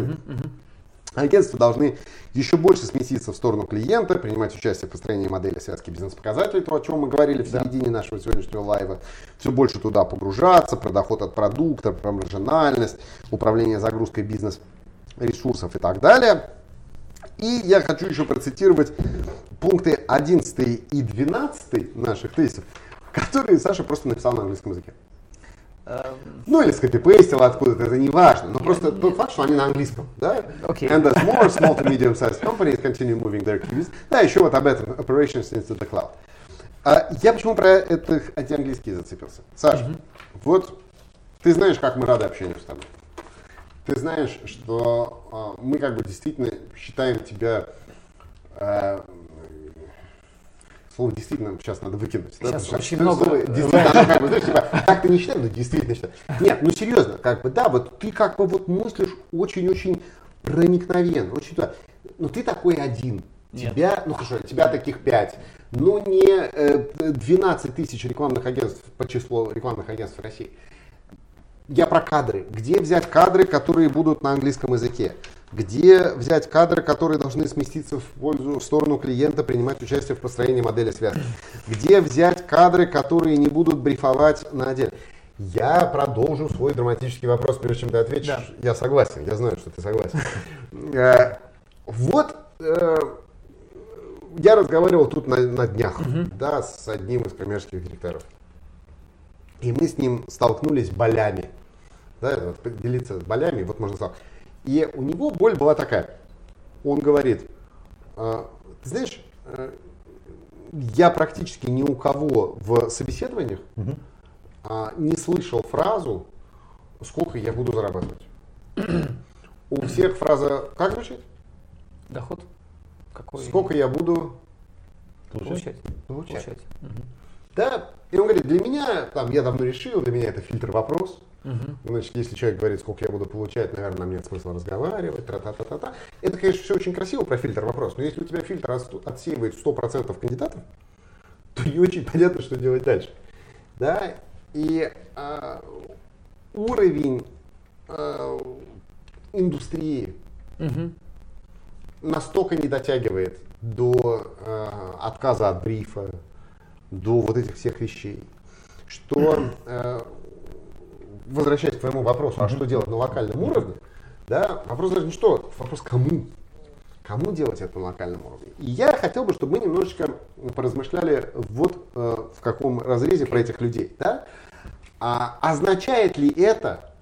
Агентства должны еще больше сместиться в сторону клиента, принимать участие в построении модели связки бизнес-показателей, то, о чем мы говорили в середине нашего сегодняшнего лайва, все больше туда погружаться, про доход от продукта, про маржинальность, управление загрузкой бизнес-ресурсов и так далее. И я хочу еще процитировать пункты 11 и 12 наших тезисов, которые Саша просто написал на английском языке. Эм, Ну или скопипейстил откуда-то, это не важно. Но просто тот факт, что они на английском. Да? Окей. And as more small to medium sized companies continue moving their queues. Да, еще вот об этом. Operations into the cloud. А я почему про это, эти английские зацепился? Саша, вот ты знаешь, как мы рады общению с тобой. Ты знаешь, что а, мы как бы действительно считаем тебя а, Слово действительно сейчас надо выкинуть. да, Сейчас что очень слово много, действительно, как бы, знаешь, типа, так ты не считаешь, но действительно считаешь. Нет, ну серьезно, как бы, да, вот ты как бы вот мыслишь очень-очень проникновенно, очень туда. Но ты такой один. Нет. Тебя, ну хорошо, тебя таких пять. Но не э, 12 тысяч рекламных агентств по числу рекламных агентств в России. Я про кадры. Где взять кадры, которые будут на английском языке? Где взять кадры, которые должны сместиться в пользу, в сторону клиента, принимать участие в построении модели связки? Где взять кадры, которые не будут брифовать на отделе? Я продолжу свой драматический вопрос, прежде чем ты ответишь. Да. Я согласен, я знаю, что ты согласен. *laughs* Э, Вот э, я разговаривал тут на, на днях, да, с одним из коммерческих директоров. И мы с ним столкнулись болями. Да, вот поделиться болями, вот можно сказать. И у него боль была такая. Он говорит, «А, ты знаешь, э, я практически ни у кого в собеседованиях а, не слышал фразу, сколько я буду зарабатывать. У всех фраза как звучит? Доход какой? Сколько я буду получать? получать? Получать. Мгм. Да, и он говорит, для меня, там, я давно решил, для меня это фильтр вопрос. Значит, если человек говорит, сколько я буду получать, наверное, нам нет смысла разговаривать, тра-та-та-та-та. Это, конечно, все очень красиво про фильтр вопрос, но если у тебя фильтр отсеивает 100% кандидатов, то не очень понятно, что делать дальше. Да, и а, уровень а, индустрии Мгм. настолько не дотягивает до э, отказа от брифа, до вот этих всех вещей, что, *clears throat* э, возвращаясь к твоему вопросу, а что делать на локальном уровне, да, вопрос даже не что, вопрос кому. Кому делать это на локальном уровне? И я хотел бы, чтобы мы немножечко поразмышляли вот э, в каком разрезе про этих людей. Да? А означает ли это,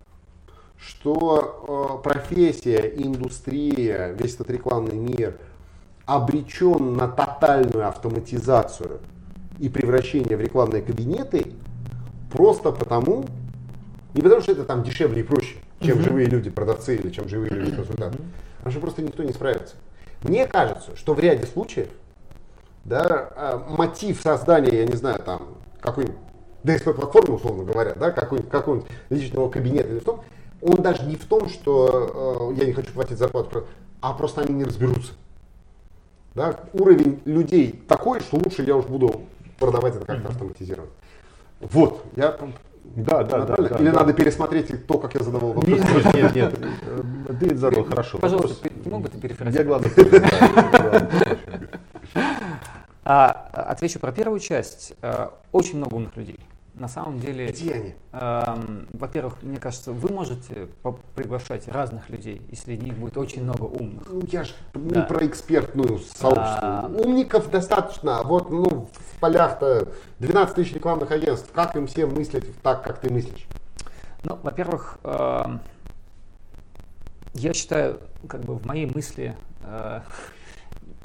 что э, профессия, индустрия, весь этот рекламный мир обречен на тотальную автоматизацию и превращение в рекламные кабинеты просто потому, не потому что это там дешевле и проще, чем живые люди, продавцы или чем живые люди, консультанты, а что просто никто не справится. Мне кажется, что в ряде случаев да, а, мотив создания, я не знаю, там, какой-нибудь DSP-платформы, условно говоря, да, какой-нибудь, какого-нибудь личного кабинета или в том, он даже не в том, что э, я не хочу платить зарплату, а просто они не разберутся. Да? Уровень людей такой, что лучше я уж буду продавать это как-то автоматизированно. Вот, я Да, да, да. Да, Или да. надо пересмотреть то, как я задавал вопрос. Нет, нет, нет, Ты задал хорошо. Пожалуйста, мог бы ты Я перефразировать? главное перефразирую. А, отвечу про первую часть. Э, Очень много умных людей. На самом деле, Где они? эм, во-первых, мне кажется, вы можете приглашать разных людей, и среди них будет очень много умных. Ну, я же не Да. про экспертную сообщество. А. Умников достаточно. а Вот, ну, в полях-то 12 тысяч рекламных агентств. Как им всем мыслить так, как ты мыслишь? Ну, во-первых, эм, я считаю, как бы в моей мысли... э,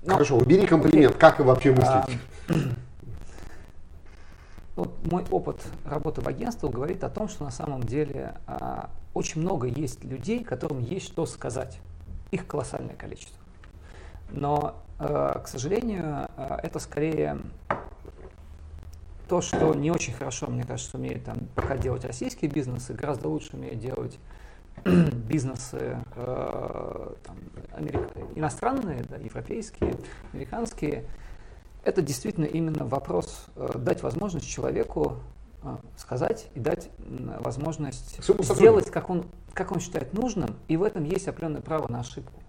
ну, Хорошо, убери комплимент. Как им вообще мыслить? *clears throat* а, Вот мой опыт работы в агентстве говорит о том, что на самом деле а, очень много есть людей, которым есть что сказать. Их колоссальное количество. Но, э, к сожалению, э, это скорее то, что не очень хорошо, мне кажется, умеют там пока делать российские бизнесы, гораздо лучше умеют делать *clears throat* бизнесы э, там, америк- иностранные, да, европейские, американские. Это действительно именно вопрос э, дать возможность человеку э, сказать и дать возможность сделать, как он, как он считает нужным, и в этом есть определенное право на ошибку.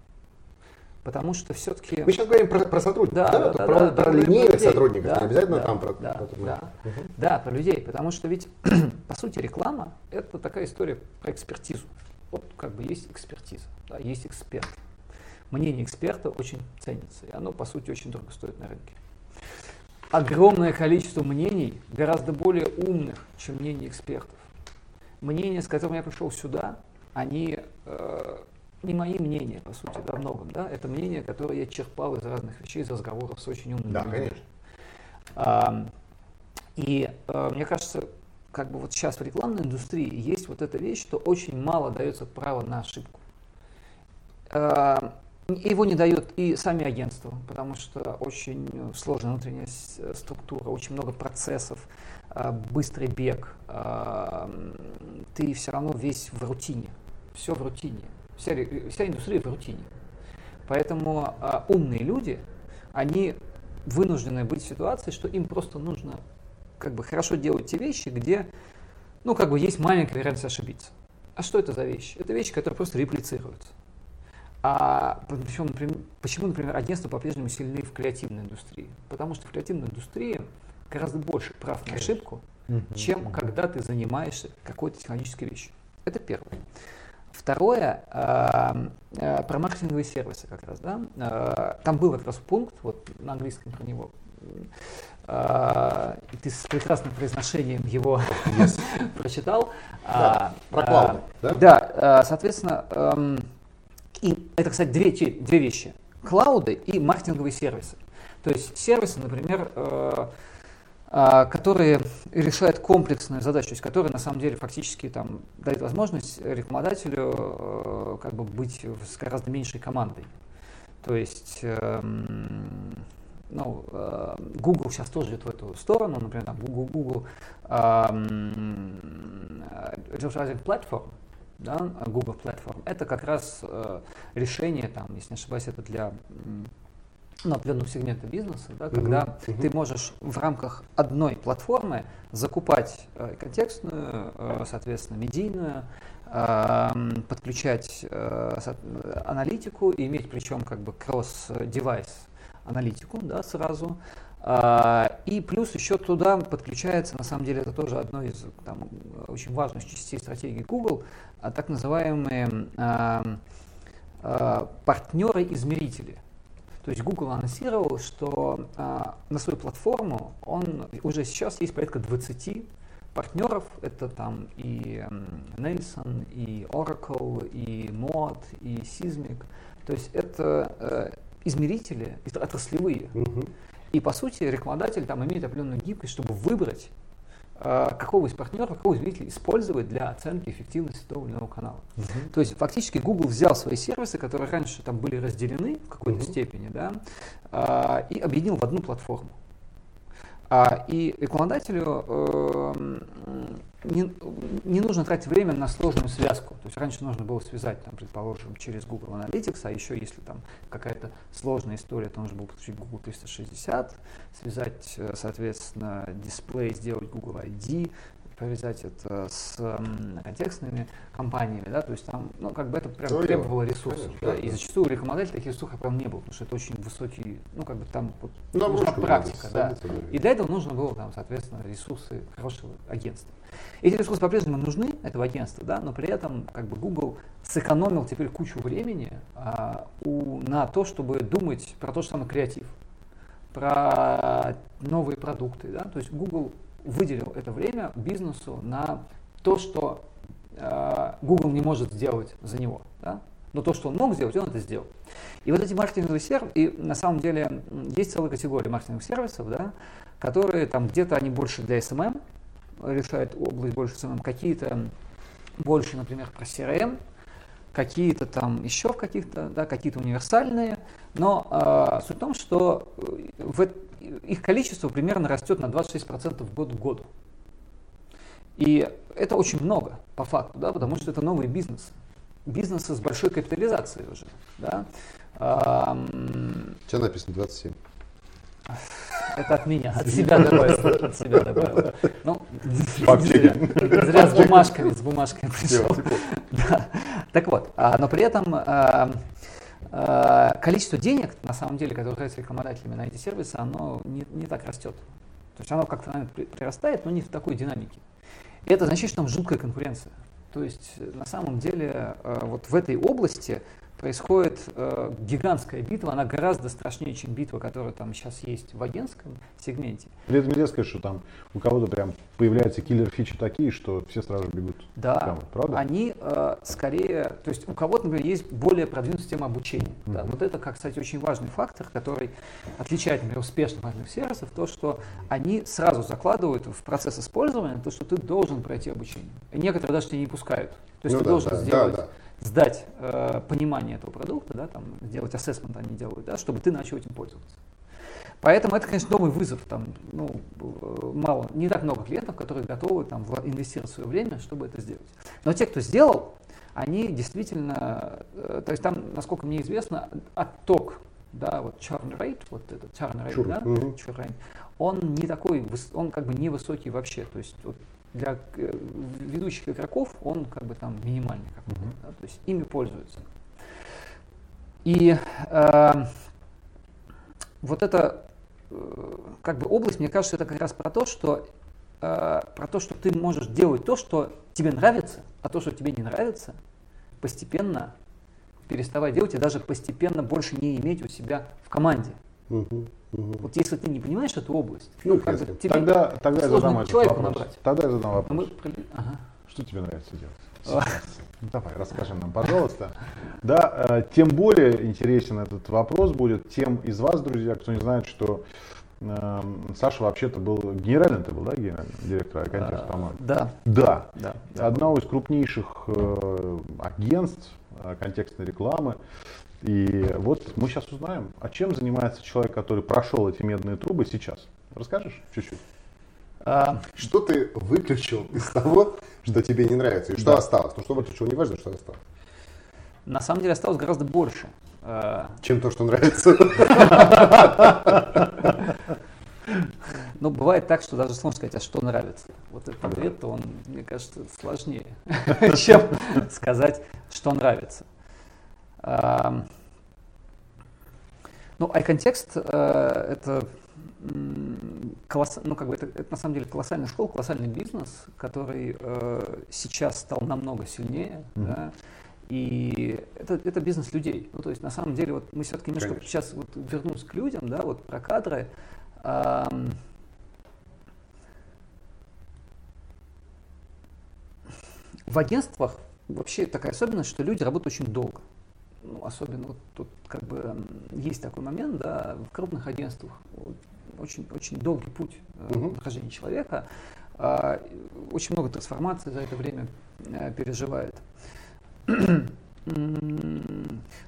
Потому что все-таки... Мы сейчас говорим про, про сотрудников, Да, да? да, про, да, про линейных людей. сотрудников, Да, не обязательно да, там про... да, про- да. Мгм. Да, про людей, потому что ведь, *clears throat* по сути, реклама – это такая история про экспертизу. Вот как бы есть экспертиза, да, есть эксперт. Мнение эксперта очень ценится, и оно, по сути, очень дорого стоит на рынке. Огромное количество мнений, гораздо более умных, чем мнение экспертов. Мнения, с которыми я пришел сюда, они э, не мои мнения, по сути, во многом. Да? Это мнения, которые я черпал из разных вещей, из разговоров с очень умными Да, людьми. конечно. А, И э, мне кажется, как бы вот сейчас в рекламной индустрии есть вот эта вещь, что очень мало дается право на ошибку. А, Его не дает и сами агентства, потому что очень сложная внутренняя с- структура, очень много процессов, а, быстрый бег. Ты все равно весь в рутине. Все в рутине. Вся, вся индустрия в рутине. Поэтому умные люди, они вынуждены быть в ситуации, что им просто нужно как бы хорошо делать те вещи, где, ну, как бы есть маленькая вероятность ошибиться. А что это за вещи? Это вещи, которые просто реплицируются. А причем, например, почему, например, агентства по-прежнему сильны в креативной индустрии? Потому что в креативной индустрии гораздо больше прав на ошибку, чем когда ты занимаешься какой-то технологической вещью. Это первое. Второе, э, э, про маркетинговые сервисы как раз, да. Э, Там был как раз пункт, вот на английском про него. Э, И ты с прекрасным произношением его *laughs* прочитал. Да, А, про клауды, да? Да, э, соответственно, эм, и это, кстати, две, две вещи. Клауды и маркетинговые сервисы. То есть сервисы, например, э, а, которые решают комплексную задачу, то есть которые на самом деле фактически там дают возможность рекламодателю э, как бы быть с гораздо меньшей командой. То есть эм, ну, э, Google сейчас тоже идет в эту сторону, например, там Google, Google эм, Advertising Platform, да, Google Platform, это как раз э, решение, там, если не ошибаюсь, это для ну, определенного сегмента бизнеса, да, когда мгм. ты можешь в рамках одной платформы закупать э, контекстную, э, соответственно, медийную, эм, подключать э, э, аналитику и иметь причем как бы кросс-девайс аналитику, да, сразу. А, И плюс еще туда подключается, на самом деле это тоже одно из там, очень важных частей стратегии Google, так называемые ам, а, партнеры-измерители. То есть Google анонсировал, что а, на свою платформу он уже сейчас есть порядка 20 партнеров. Это там и Nelson, и Oracle, и Mod, и Sysmic. То есть это э, измерители это отраслевые. Мгм. И по сути рекламодатель там имеет определенную гибкость, чтобы выбрать, какого из партнеров, какого измерителя использовать для оценки эффективности того или иного канала. То есть фактически Google взял свои сервисы, которые раньше там были разделены в какой-то Мгм. степени, да, а, и объединил в одну платформу. А, и рекламодателю эм, не, не нужно тратить время на сложную связку. То есть раньше нужно было связать, там, предположим, через Google Analytics, а еще если там какая-то сложная история, то нужно было подключить Google 360, связать, э, соответственно, дисплей, сделать Google ID, повязать это с контекстными компаниями, да, то есть там, ну, как бы это прям Твоё. требовало ресурсов. Конечно, да, да, и зачастую у рекламодателей таких ресурсов прям не было, потому что это очень высокий, ну, как бы там вот, Ну, нужна практика, да. И для этого нужно было, там, соответственно, ресурсы хорошего агентства. Эти ресурсы по-прежнему нужны, этого агентства, да, но при этом как бы Google сэкономил теперь кучу времени а, у, на то, чтобы думать про то же самое креатив, про новые продукты. Да? То есть Google выделил это время бизнесу на то, что э, Google не может сделать за него. Да? Но то, что он мог сделать, он это сделал. И вот эти маркетинговые сервисы, и на самом деле есть целая категория маркетинговых сервисов, да, которые там где-то они больше для SMM, решают область больше SMM, какие-то больше, например, про CRM, какие-то там еще в каких-то, да, какие-то универсальные, но э, суть в том, что э, в, их количество примерно растет на 26% год к году. И это очень много по факту, да, потому что это новые бизнесы. Бизнесы с большой капитализацией уже. Да. У тебя написано 27. это от меня, от себя добавил. От себя добавил. Ну, *laughs* зря, зря с бумажками, с бумажками пришел. Да. Так вот, а, но при этом количество денег, на самом деле, которое тратят рекламодателями на эти сервисы, оно не, не так растет. То есть оно как-то, наверное, прирастает, но не в такой динамике. И это значит, что там жуткая конкуренция. То есть на самом деле вот в этой области происходит э, гигантская битва, она гораздо страшнее, чем битва, которая там сейчас есть в агентском сегменте. При этом нельзя сказать, что там у кого-то прям появляются киллер-фичи такие, что все сразу бегут. Да, кому, правда? они э, скорее, то есть у кого-то, например, есть более продвинутая система обучения. Mm-hmm. Да, вот это, как, кстати, очень важный фактор, который отличает, например, успешных мобильных сервисов, то, что они сразу закладывают в процесс использования то, что ты должен пройти обучение. И некоторые даже тебя не пускают. То есть ну, ты да, должен да, сделать... Да, да сдать э, понимание этого продукта, да, там, сделать ассессмент они делают, да, чтобы ты начал этим пользоваться. Поэтому это, конечно, новый вызов. Там, ну, э, мало, не так много клиентов, которые готовы там, инвестировать свое время, чтобы это сделать. Но те, кто сделал, они действительно, э, то есть там, насколько мне известно, отток, да, вот churn rate, вот этот churn rate, Чур. да, угу. churn rate, он не такой, он как бы невысокий вообще. То есть вот, для э, ведущих игроков он как бы там минимальный какой-то, mm-hmm. да, то есть ими пользуются. И э, вот эта э, как бы область, мне кажется, это как раз про то, что э, про то, что ты можешь делать то, что тебе нравится, а то, что тебе не нравится, постепенно переставай делать и даже постепенно больше не иметь у себя в команде. Угу, угу. Вот если ты не понимаешь эту область, ну, как бы, тебе тогда, тогда я задам этот вопрос. Набрать. Тогда я задам вопрос. Мы... Ага. Что тебе нравится делать? Ну, давай, расскажи нам, пожалуйста. Да, э, тем более интересен этот вопрос будет тем из вас, друзья, кто не знает, что э, Саша вообще-то был генеральным, ты был, да, генеральным директор Аконтекст, а, по-моему? Да. Да. да. Одного из крупнейших э, агентств э, контекстной рекламы. И вот мы сейчас узнаем, а чем занимается человек, который прошел эти медные трубы сейчас. Расскажешь чуть-чуть? А... Что ты выключил из того, что тебе не нравится, и что да. осталось? Ну, что выключил, не важно, что осталось. На самом деле осталось гораздо больше. А, чем то, что нравится. *laughs* Ну, бывает так, что даже сложно сказать, а что нравится. Вот этот ответ, он, мне кажется, сложнее, *laughs* чем сказать, что нравится. Ну, iContext э, это колосс... ну, как бы это, это на самом деле колоссальная школа, колоссальный бизнес, который э, сейчас стал намного сильнее. Mm-hmm. Да? И это, это бизнес людей. Ну, то есть, на самом деле, вот мы все-таки немножко Конечно. сейчас вот вернусь к людям, да, вот про кадры. Эм, в агентствах вообще такая особенность, что люди работают очень долго ну, особенно вот тут как бы есть такой момент, да, в крупных агентствах очень, очень долгий путь uh-huh. нахождения человека, э, очень много трансформаций за это время э, переживает.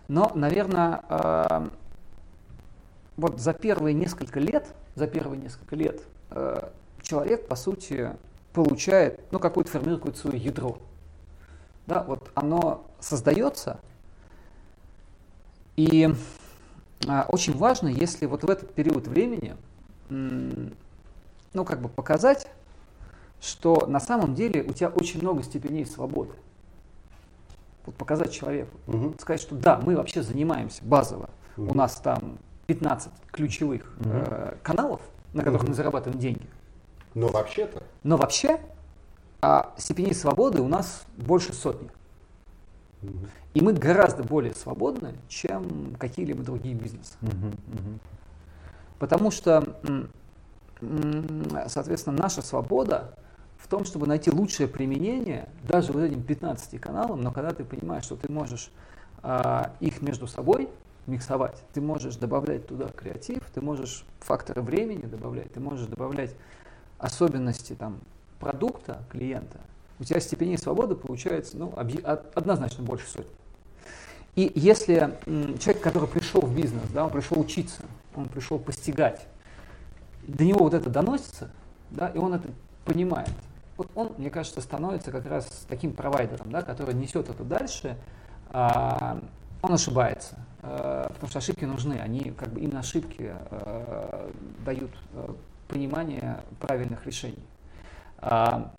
Но, наверное, э, вот за первые несколько лет, за первые несколько лет э, человек, по сути, получает, ну, какое-то формирует свое ядро. Да, вот оно создается, и а, очень важно, если вот в этот период времени, ну, как бы показать, что на самом деле у тебя очень много степеней свободы. Вот показать человеку. Угу. Сказать, что да, мы вообще занимаемся базово. Угу. У нас там 15 ключевых угу. э, каналов, на которых угу. мы зарабатываем деньги. Но вообще-то. Но вообще, а степеней свободы у нас больше сотни. И мы гораздо более свободны, чем какие-либо другие бизнесы. Потому что, соответственно, наша свобода в том, чтобы найти лучшее применение даже вот этим 15 каналам, но когда ты понимаешь, что ты можешь а, их между собой миксовать, ты можешь добавлять туда креатив, ты можешь факторы времени добавлять, ты можешь добавлять особенности там, продукта клиента, у тебя степеней свободы получается ну, однозначно больше сотни. И если человек, который пришел в бизнес, да, он пришел учиться, он пришел постигать, до него вот это доносится, да, и он это понимает, вот он, мне кажется, становится как раз таким провайдером, да, который несет это дальше, а, он ошибается, а, потому что ошибки нужны, они как бы именно ошибки а, дают а, понимание правильных решений. А,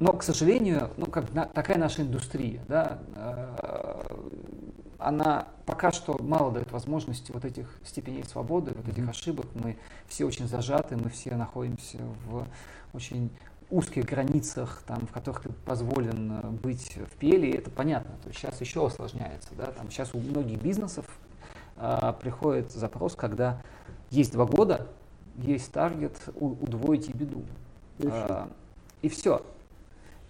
но, к сожалению, ну, как на, такая наша индустрия, да, э, она пока что мало дает возможности вот этих степеней свободы, вот этих ошибок. Мы все очень зажаты, мы все находимся в очень узких границах, там, в которых ты позволен быть в пеле, это понятно. То есть сейчас еще осложняется. Да? Там, сейчас у многих бизнесов а, приходит запрос, когда есть два года, есть таргет удвоить и беду. И, а, и все.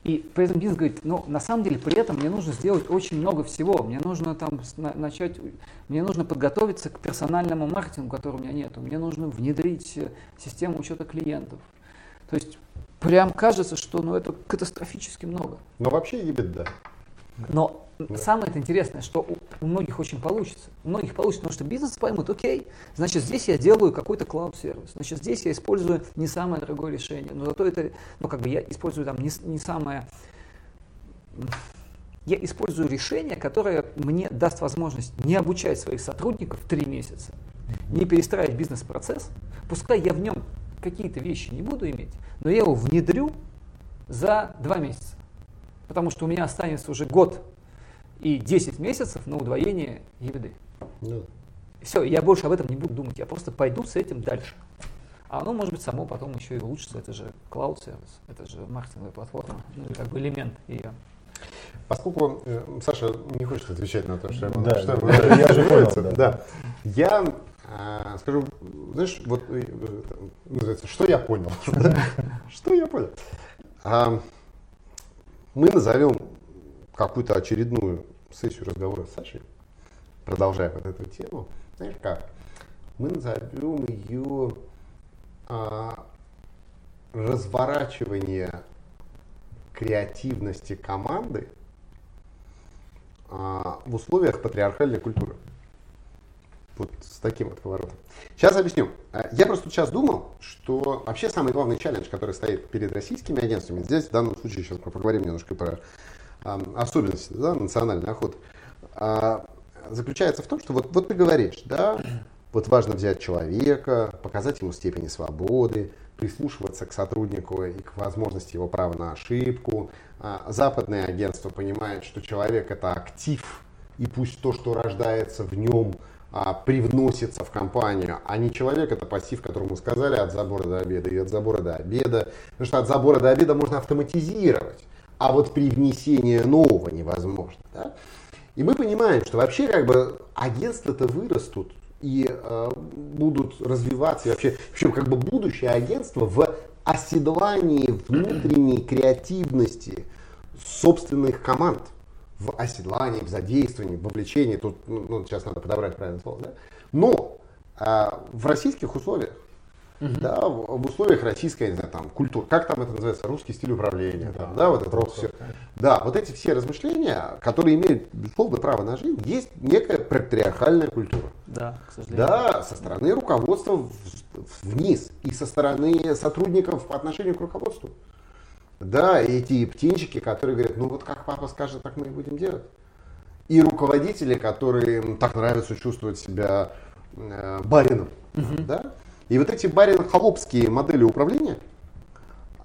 И при этом бизнес говорит, ну, на самом деле, при этом мне нужно сделать очень много всего. Мне нужно там начать, мне нужно подготовиться к персональному маркетингу, которого у меня нет. Мне нужно внедрить э, систему учета клиентов. То есть прям кажется, что ну, это катастрофически много. Но вообще да. Но. Самое интересное, что у, многих очень получится. У многих получится, потому что бизнес поймут, окей, значит, здесь я делаю какой-то клауд-сервис, значит, здесь я использую не самое дорогое решение, но зато это, ну, как бы я использую там не, не самое... Я использую решение, которое мне даст возможность не обучать своих сотрудников три месяца, не перестраивать бизнес-процесс, пускай я в нем какие-то вещи не буду иметь, но я его внедрю за два месяца. Потому что у меня останется уже год и 10 месяцев на удвоение ЕВД. Ну. Все, я больше об этом не буду думать, я просто пойду с этим дальше. А оно может быть само потом еще и улучшится, это же cloud сервис, это же маркетинговая платформа, ну как бы элемент ее. Поскольку э, Саша не хочет отвечать на то, что, да, что да, да, я же понял, да. да. Я э, скажу, знаешь, вот э, называется, что я понял, *laughs* что я понял. А, мы назовем какую-то очередную сессию разговора с Сашей, продолжая вот эту тему, знаешь как, мы назовем ее а, разворачивание креативности команды а, в условиях патриархальной культуры. Вот с таким вот поворотом. Сейчас объясню. А, я просто сейчас думал, что вообще самый главный челлендж, который стоит перед российскими агентствами, здесь в данном случае сейчас поговорим немножко про особенности да, национальной охоты, а, заключается в том, что вот, вот ты говоришь, да, вот важно взять человека, показать ему степени свободы, прислушиваться к сотруднику и к возможности его права на ошибку. А, западные агентства понимают, что человек это актив, и пусть то, что рождается в нем, а, привносится в компанию, а не человек это пассив, которому сказали от забора до обеда и от забора до обеда. Потому что от забора до обеда можно автоматизировать а вот при внесении нового невозможно. Да? И мы понимаем, что вообще как бы агентства-то вырастут и э, будут развиваться, и вообще, в общем, как бы будущее агентство в оседлании внутренней креативности собственных команд, в оседлании, в задействовании, в вовлечении, тут ну, ну сейчас надо подобрать правильное слово, да? но э, в российских условиях Угу. Да, в, в условиях российской, не знаю, там, культуры, как там это называется, русский стиль управления, да, там, да вот это вот все. Да, вот эти все размышления, которые имеют полное право на жизнь, есть некая патриархальная культура. Да, к сожалению. Да, со стороны руководства вниз и со стороны сотрудников по отношению к руководству. Да, эти птенчики, которые говорят, ну вот как папа скажет, так мы и будем делать. И руководители, которые так нравится чувствовать себя э, барином, угу. да, и вот эти барин-холопские модели управления,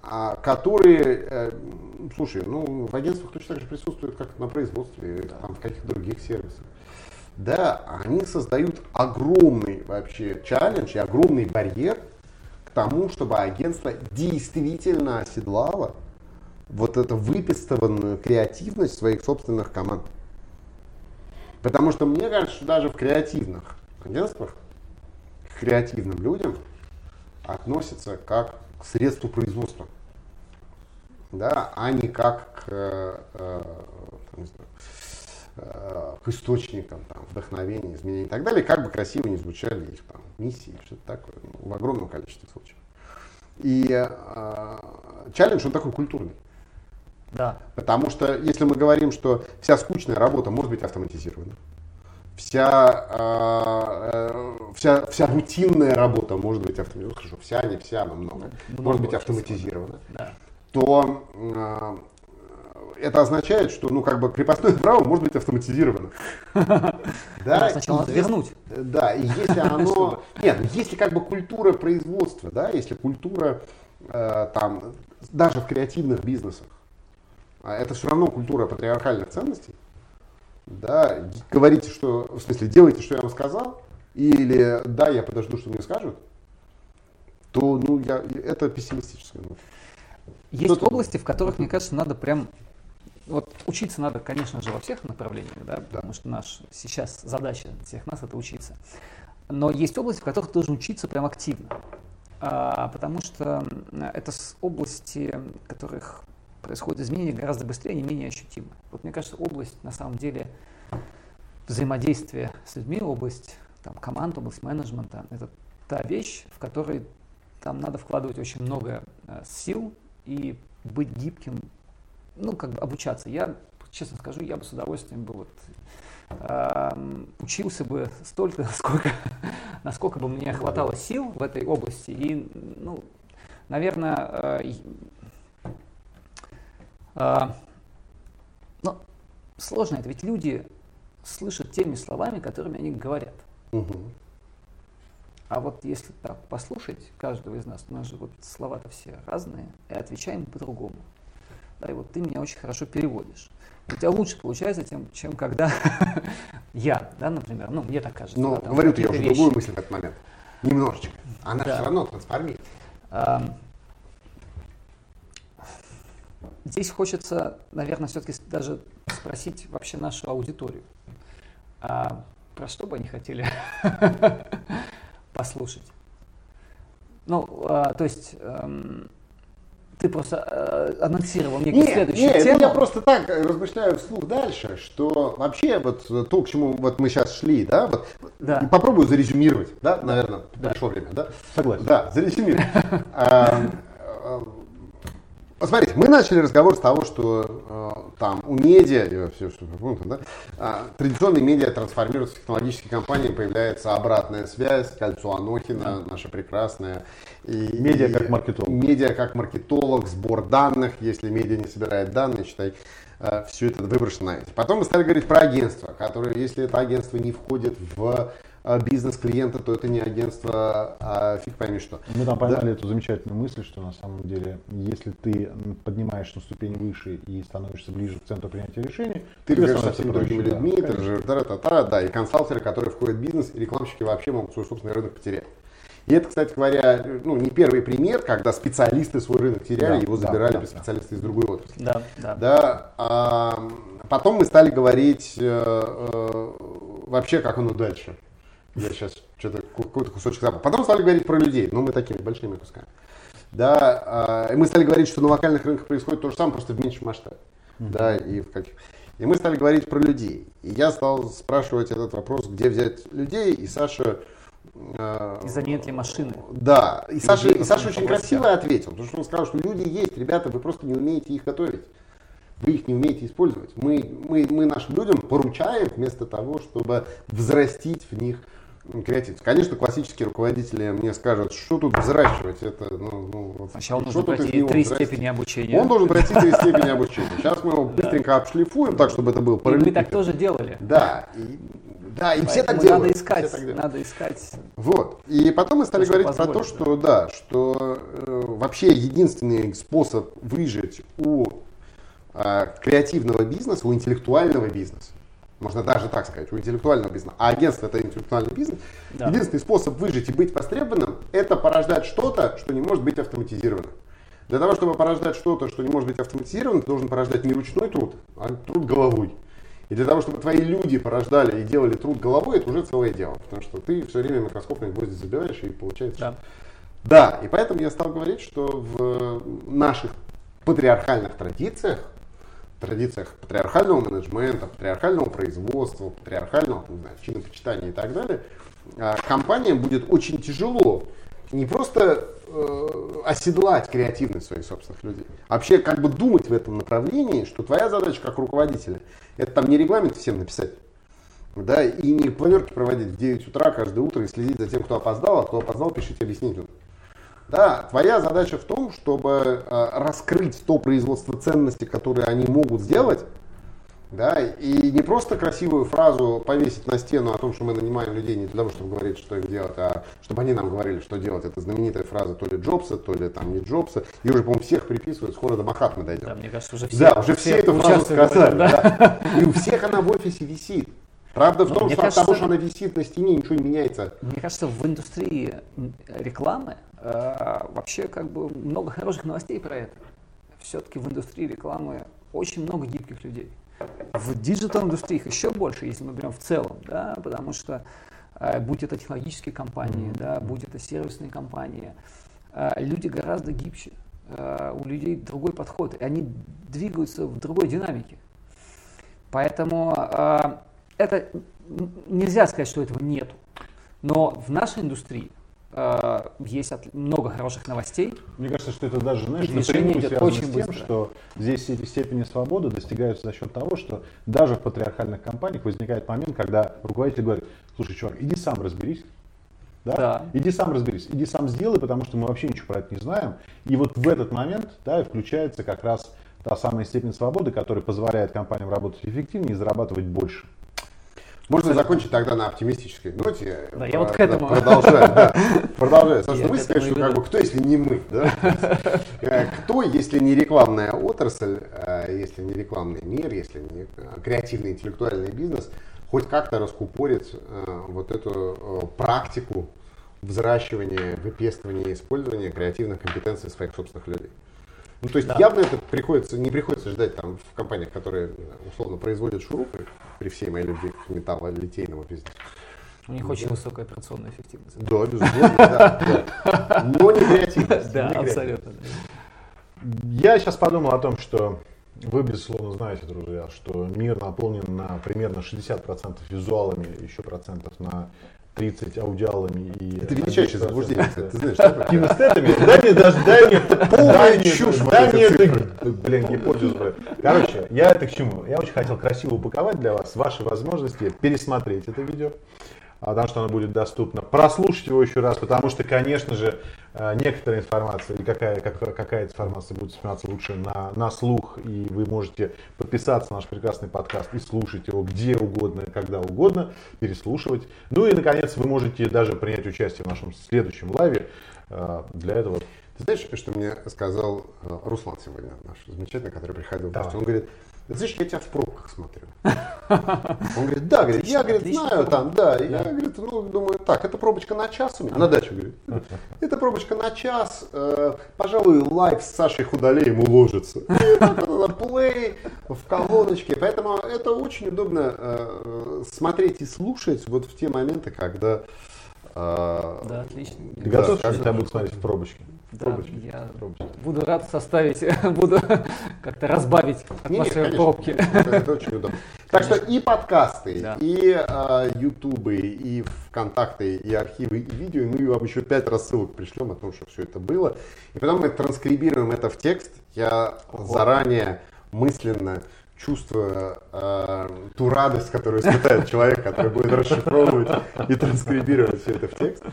а, которые, э, слушай, ну, в агентствах точно так же присутствуют, как на производстве, да. там, в каких-то других сервисах. Да, они создают огромный вообще челлендж и огромный барьер к тому, чтобы агентство действительно оседлало вот эту выпистованную креативность своих собственных команд. Потому что мне кажется, что даже в креативных агентствах креативным людям относятся как к средству производства, да, а не как к, э, э там, знаю, э, к источникам там, вдохновения, изменений и так далее, как бы красиво не звучали их там, миссии, что-то такое, ну, в огромном количестве случаев. И э, челлендж, он такой культурный. Да. Потому что если мы говорим, что вся скучная работа может быть автоматизирована, вся, э, вся, вся рутинная работа может быть автоматизирована, ну, хорошо, вся, не вся, но много, много может быть автоматизирована, да. то э, это означает, что ну, как бы крепостное право может быть автоматизировано. *laughs* Да, сначала вернуть. Да, и если *laughs* оно... Нет, ну, если как бы культура производства, да, если культура э, там, даже в креативных бизнесах, а это все равно культура патриархальных ценностей, да, говорите, что, в смысле, делайте, что я вам сказал, или да, я подожду, что мне скажут, то, ну, я, это пессимистическое. Ну. Есть Что-то... области, в которых, мне кажется, надо прям вот учиться надо, конечно же, во всех направлениях, да, потому что наш сейчас задача всех нас это учиться. Но есть области, в которых ты должен учиться прям активно, а, потому что это области, которых происходят изменения гораздо быстрее, не менее ощутимы. Вот мне кажется, область на самом деле взаимодействия с людьми, область там, команд, область менеджмента, это та вещь, в которой там надо вкладывать очень много э, сил и быть гибким, ну, как бы обучаться. Я, честно скажу, я бы с удовольствием бы вот э, учился бы столько, *laughs* сколько, насколько бы мне хватало сил в этой области. И, ну, наверное, э, э, ну, сложно это, ведь люди слышат теми словами, которыми они говорят. Угу. А вот если так послушать каждого из нас, у нас же вот слова-то все разные, и отвечаем по-другому. Да, и вот ты меня очень хорошо переводишь. У тебя лучше получается, тем, чем когда *laughs* я, да, например, ну, мне так кажется. Ну, да, говорю-то я уже вещи. другую мысль в этот момент. Немножечко. Она да. все равно трансформируется. Здесь хочется, наверное, все-таки даже спросить вообще нашу аудиторию. А про что бы они хотели *laughs* послушать. Ну, а, то есть эм, ты просто э, анонсировал некую нет, следующую нет, тему. я просто так размышляю вслух дальше, что вообще вот то, к чему вот мы сейчас шли, да, вот, да. попробую зарезюмировать, да, наверное, да. пришло время, да? Согласен. Да, зарезюмировать. *laughs* Посмотрите, мы начали разговор с того, что э, там у медиа, все, что ну, да, э, традиционные медиа трансформируются в технологические компании, появляется обратная связь, кольцо Анохина, наша прекрасная. И, медиа и, как маркетолог. Медиа как маркетолог, сбор данных, если медиа не собирает данные, считай, э, все это выброшено на. Потом мы стали говорить про агентство, которое, если это агентство не входит в бизнес клиента, то это не агентство, а фиг пойми что. Мы там поймали да? эту замечательную мысль, что на самом деле, если ты поднимаешь на ступень выше и становишься ближе к центру принятия решений, ты говоришь со всеми другими людьми, да, ты же, да, да, да, да, и консалтеры, которые входят в бизнес, и рекламщики вообще могут свой собственный рынок потерять. И это, кстати говоря, ну, не первый пример, когда специалисты свой рынок теряли, да, его забирали да, да, специалисты да. из другой отрасли. Да, да. да а, потом мы стали говорить э, э, вообще, как оно дальше. Я сейчас что-то какой-то кусочек забыл. Потом стали говорить про людей, но мы такими большими кусками. Да, э, мы стали говорить, что на локальных рынках происходит то же самое, просто в меньшем масштабе. Mm-hmm. Да, и в каких. И мы стали говорить про людей. И я стал спрашивать этот вопрос, где взять людей, и Саша... Э, Из-за нет ли машины? Да, и, и Саша, и Саша очень красиво ответил, потому что он сказал, что люди есть, ребята, вы просто не умеете их готовить. Вы их не умеете использовать. Мы, мы, мы нашим людям поручаем вместо того, чтобы взрастить в них креатив. Конечно, классические руководители мне скажут, что тут взращивать. Это, ну, ну, Сначала нужно пройти три степени обучения. Он должен пройти три *laughs* степени обучения. Сейчас мы его быстренько обшлифуем так, чтобы это был параллель. Мы так тоже делали. Да. И, да, и все так делают. Надо искать, так надо искать. Вот. И потом мы стали говорить про то, что да, что э, вообще единственный способ выжить у э, креативного бизнеса, у интеллектуального бизнеса, можно даже так сказать, у интеллектуального бизнеса, а агентство это интеллектуальный бизнес, да. единственный способ выжить и быть востребованным, это порождать что-то, что не может быть автоматизировано. Для того, чтобы порождать что-то, что не может быть автоматизировано, ты должен порождать не ручной труд, а труд головой. И для того, чтобы твои люди порождали и делали труд головой, это уже целое дело. Потому что ты все время микроскопные гвозди забираешь и получается... Да. Да, и поэтому я стал говорить, что в наших патриархальных традициях традициях патриархального менеджмента, патриархального производства, патриархального не знаю, чинопочитания и так далее, а, компаниям будет очень тяжело не просто э, оседлать креативность своих собственных людей, а вообще как бы думать в этом направлении, что твоя задача как руководителя, это там не регламент всем написать, да, и не планерки проводить в 9 утра каждое утро и следить за тем, кто опоздал, а кто опоздал, пишите объяснительно. Да, твоя задача в том, чтобы э, раскрыть то производство ценностей, которые они могут сделать, Да, и не просто красивую фразу повесить на стену о том, что мы нанимаем людей не для того, чтобы говорить, что им делать, а чтобы они нам говорили, что делать. Это знаменитая фраза то ли Джобса, то ли там не Джобса. И уже, по-моему, всех приписывают, скоро до Махатмы дойдем. Да, мне кажется, уже все, Да, уже все эту фразу сказали. да. да. И у всех она в офисе висит. Правда в Ну, том, мне что от кажется- того, что она висит на стене, ничего не меняется. Мне кажется, в индустрии рекламы э, вообще как бы много хороших новостей про это. Все-таки в индустрии рекламы очень много гибких людей. В диджитал индустриях еще больше, если мы берем в целом, да, потому что э, будь это технологические компании, да, будь это сервисные компании, э, люди гораздо гибче. Э, у людей другой подход, и они двигаются в другой динамике. Поэтому э, это нельзя сказать, что этого нету. Но в нашей индустрии э, есть от- много хороших новостей. Мне кажется, что это даже, знаешь, напрямую идет связано очень с тем, быстро. что здесь эти степени свободы достигаются за счет того, что даже в патриархальных компаниях возникает момент, когда руководитель говорит, слушай, чувак, иди сам разберись. Да? Да. Иди сам разберись, иди сам сделай, потому что мы вообще ничего про это не знаем. И вот в этот момент да, включается как раз та самая степень свободы, которая позволяет компаниям работать эффективнее и зарабатывать больше. Можно закончить тогда на оптимистической ноте. Да, я вот к этому. Продолжать, да. К сказали, этому что как бы кто, если не мы, да? Э, Кто, если не рекламная отрасль, э, если не рекламный мир, если не э, креативный интеллектуальный бизнес, хоть как-то раскупорит э, вот эту практику взращивания, выпестывания использования креативных компетенций своих собственных людей. Ну, то есть явно это приходится, не приходится ждать там в компаниях, которые условно производят шурупы, при всей моей любви к металлолитейному бизнесу. У них очень высокая операционная эффективность. Да, безусловно, да, да. Но не креативность. Да, абсолютно. Я сейчас подумал о том, что вы, безусловно, знаете, друзья, что мир наполнен на примерно 60% визуалами, еще процентов на 30 аудиалами и... Это величайшее на 10% заблуждение. Ты знаешь, что? *laughs* Кинестетами? Дай мне даже, дай мне, дай мне, чушь дай мне это, блин, гипотезу. Короче, я это к чему? Я очень хотел красиво упаковать для вас ваши возможности пересмотреть это видео, а, потому что оно будет доступно, прослушать его еще раз, потому что, конечно же, некоторая информация или какая, как- какая информация будет восприниматься лучше на, на слух, и вы можете подписаться на наш прекрасный подкаст и слушать его где угодно, когда угодно, переслушивать. Ну и, наконец, вы можете даже принять участие в нашем следующем лайве. Э, Для этого Ты знаешь, что мне сказал э, Руслан сегодня, наш замечательный, который приходил? Давай. Он говорит, «Ты знаешь, я тебя в пробках смотрю. Он говорит, да, говорит, я, говорит, знаю там, да. Я, говорит, ну, думаю, так, это пробочка на час у меня, на дачу, говорит. *laughs* Это пробочка на час, э, пожалуй, live с Сашей Худолеем уложится. *laughs* Play в колоночке. Поэтому это очень удобно э, смотреть и слушать вот в те моменты, когда... э, Да, отлично. готов, что тебя будут смотреть в пробочке? Да, Пробочки. я Пробочки. буду рад составить, *laughs* буду как-то разбавить атмосферу пробки. Это, это очень удобно. *laughs* Так что и подкасты, Да. и э, ютубы, и ВКонтакты, и архивы, и видео, и мы вам еще пять рассылок пришлем о том, что все это было. И потом мы транскрибируем это в текст. Я заранее мысленно чувствую э, ту радость, которую испытает человек, который будет расшифровывать и транскрибировать все это в текст.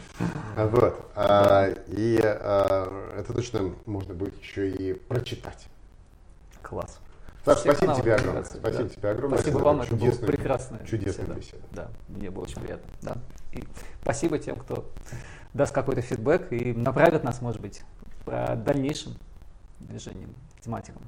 Вот. А, и э, это точно можно будет еще и прочитать. Класс. Саш, спасибо тебе огромное. Спасибо да. тебе огромное. Спасибо вам, это была прекрасная Чудесная беседа. беседа. Да, мне было очень приятно. Да. И спасибо тем, кто даст какой-то фидбэк и направит нас, может быть, по дальнейшим движениям, тематикам.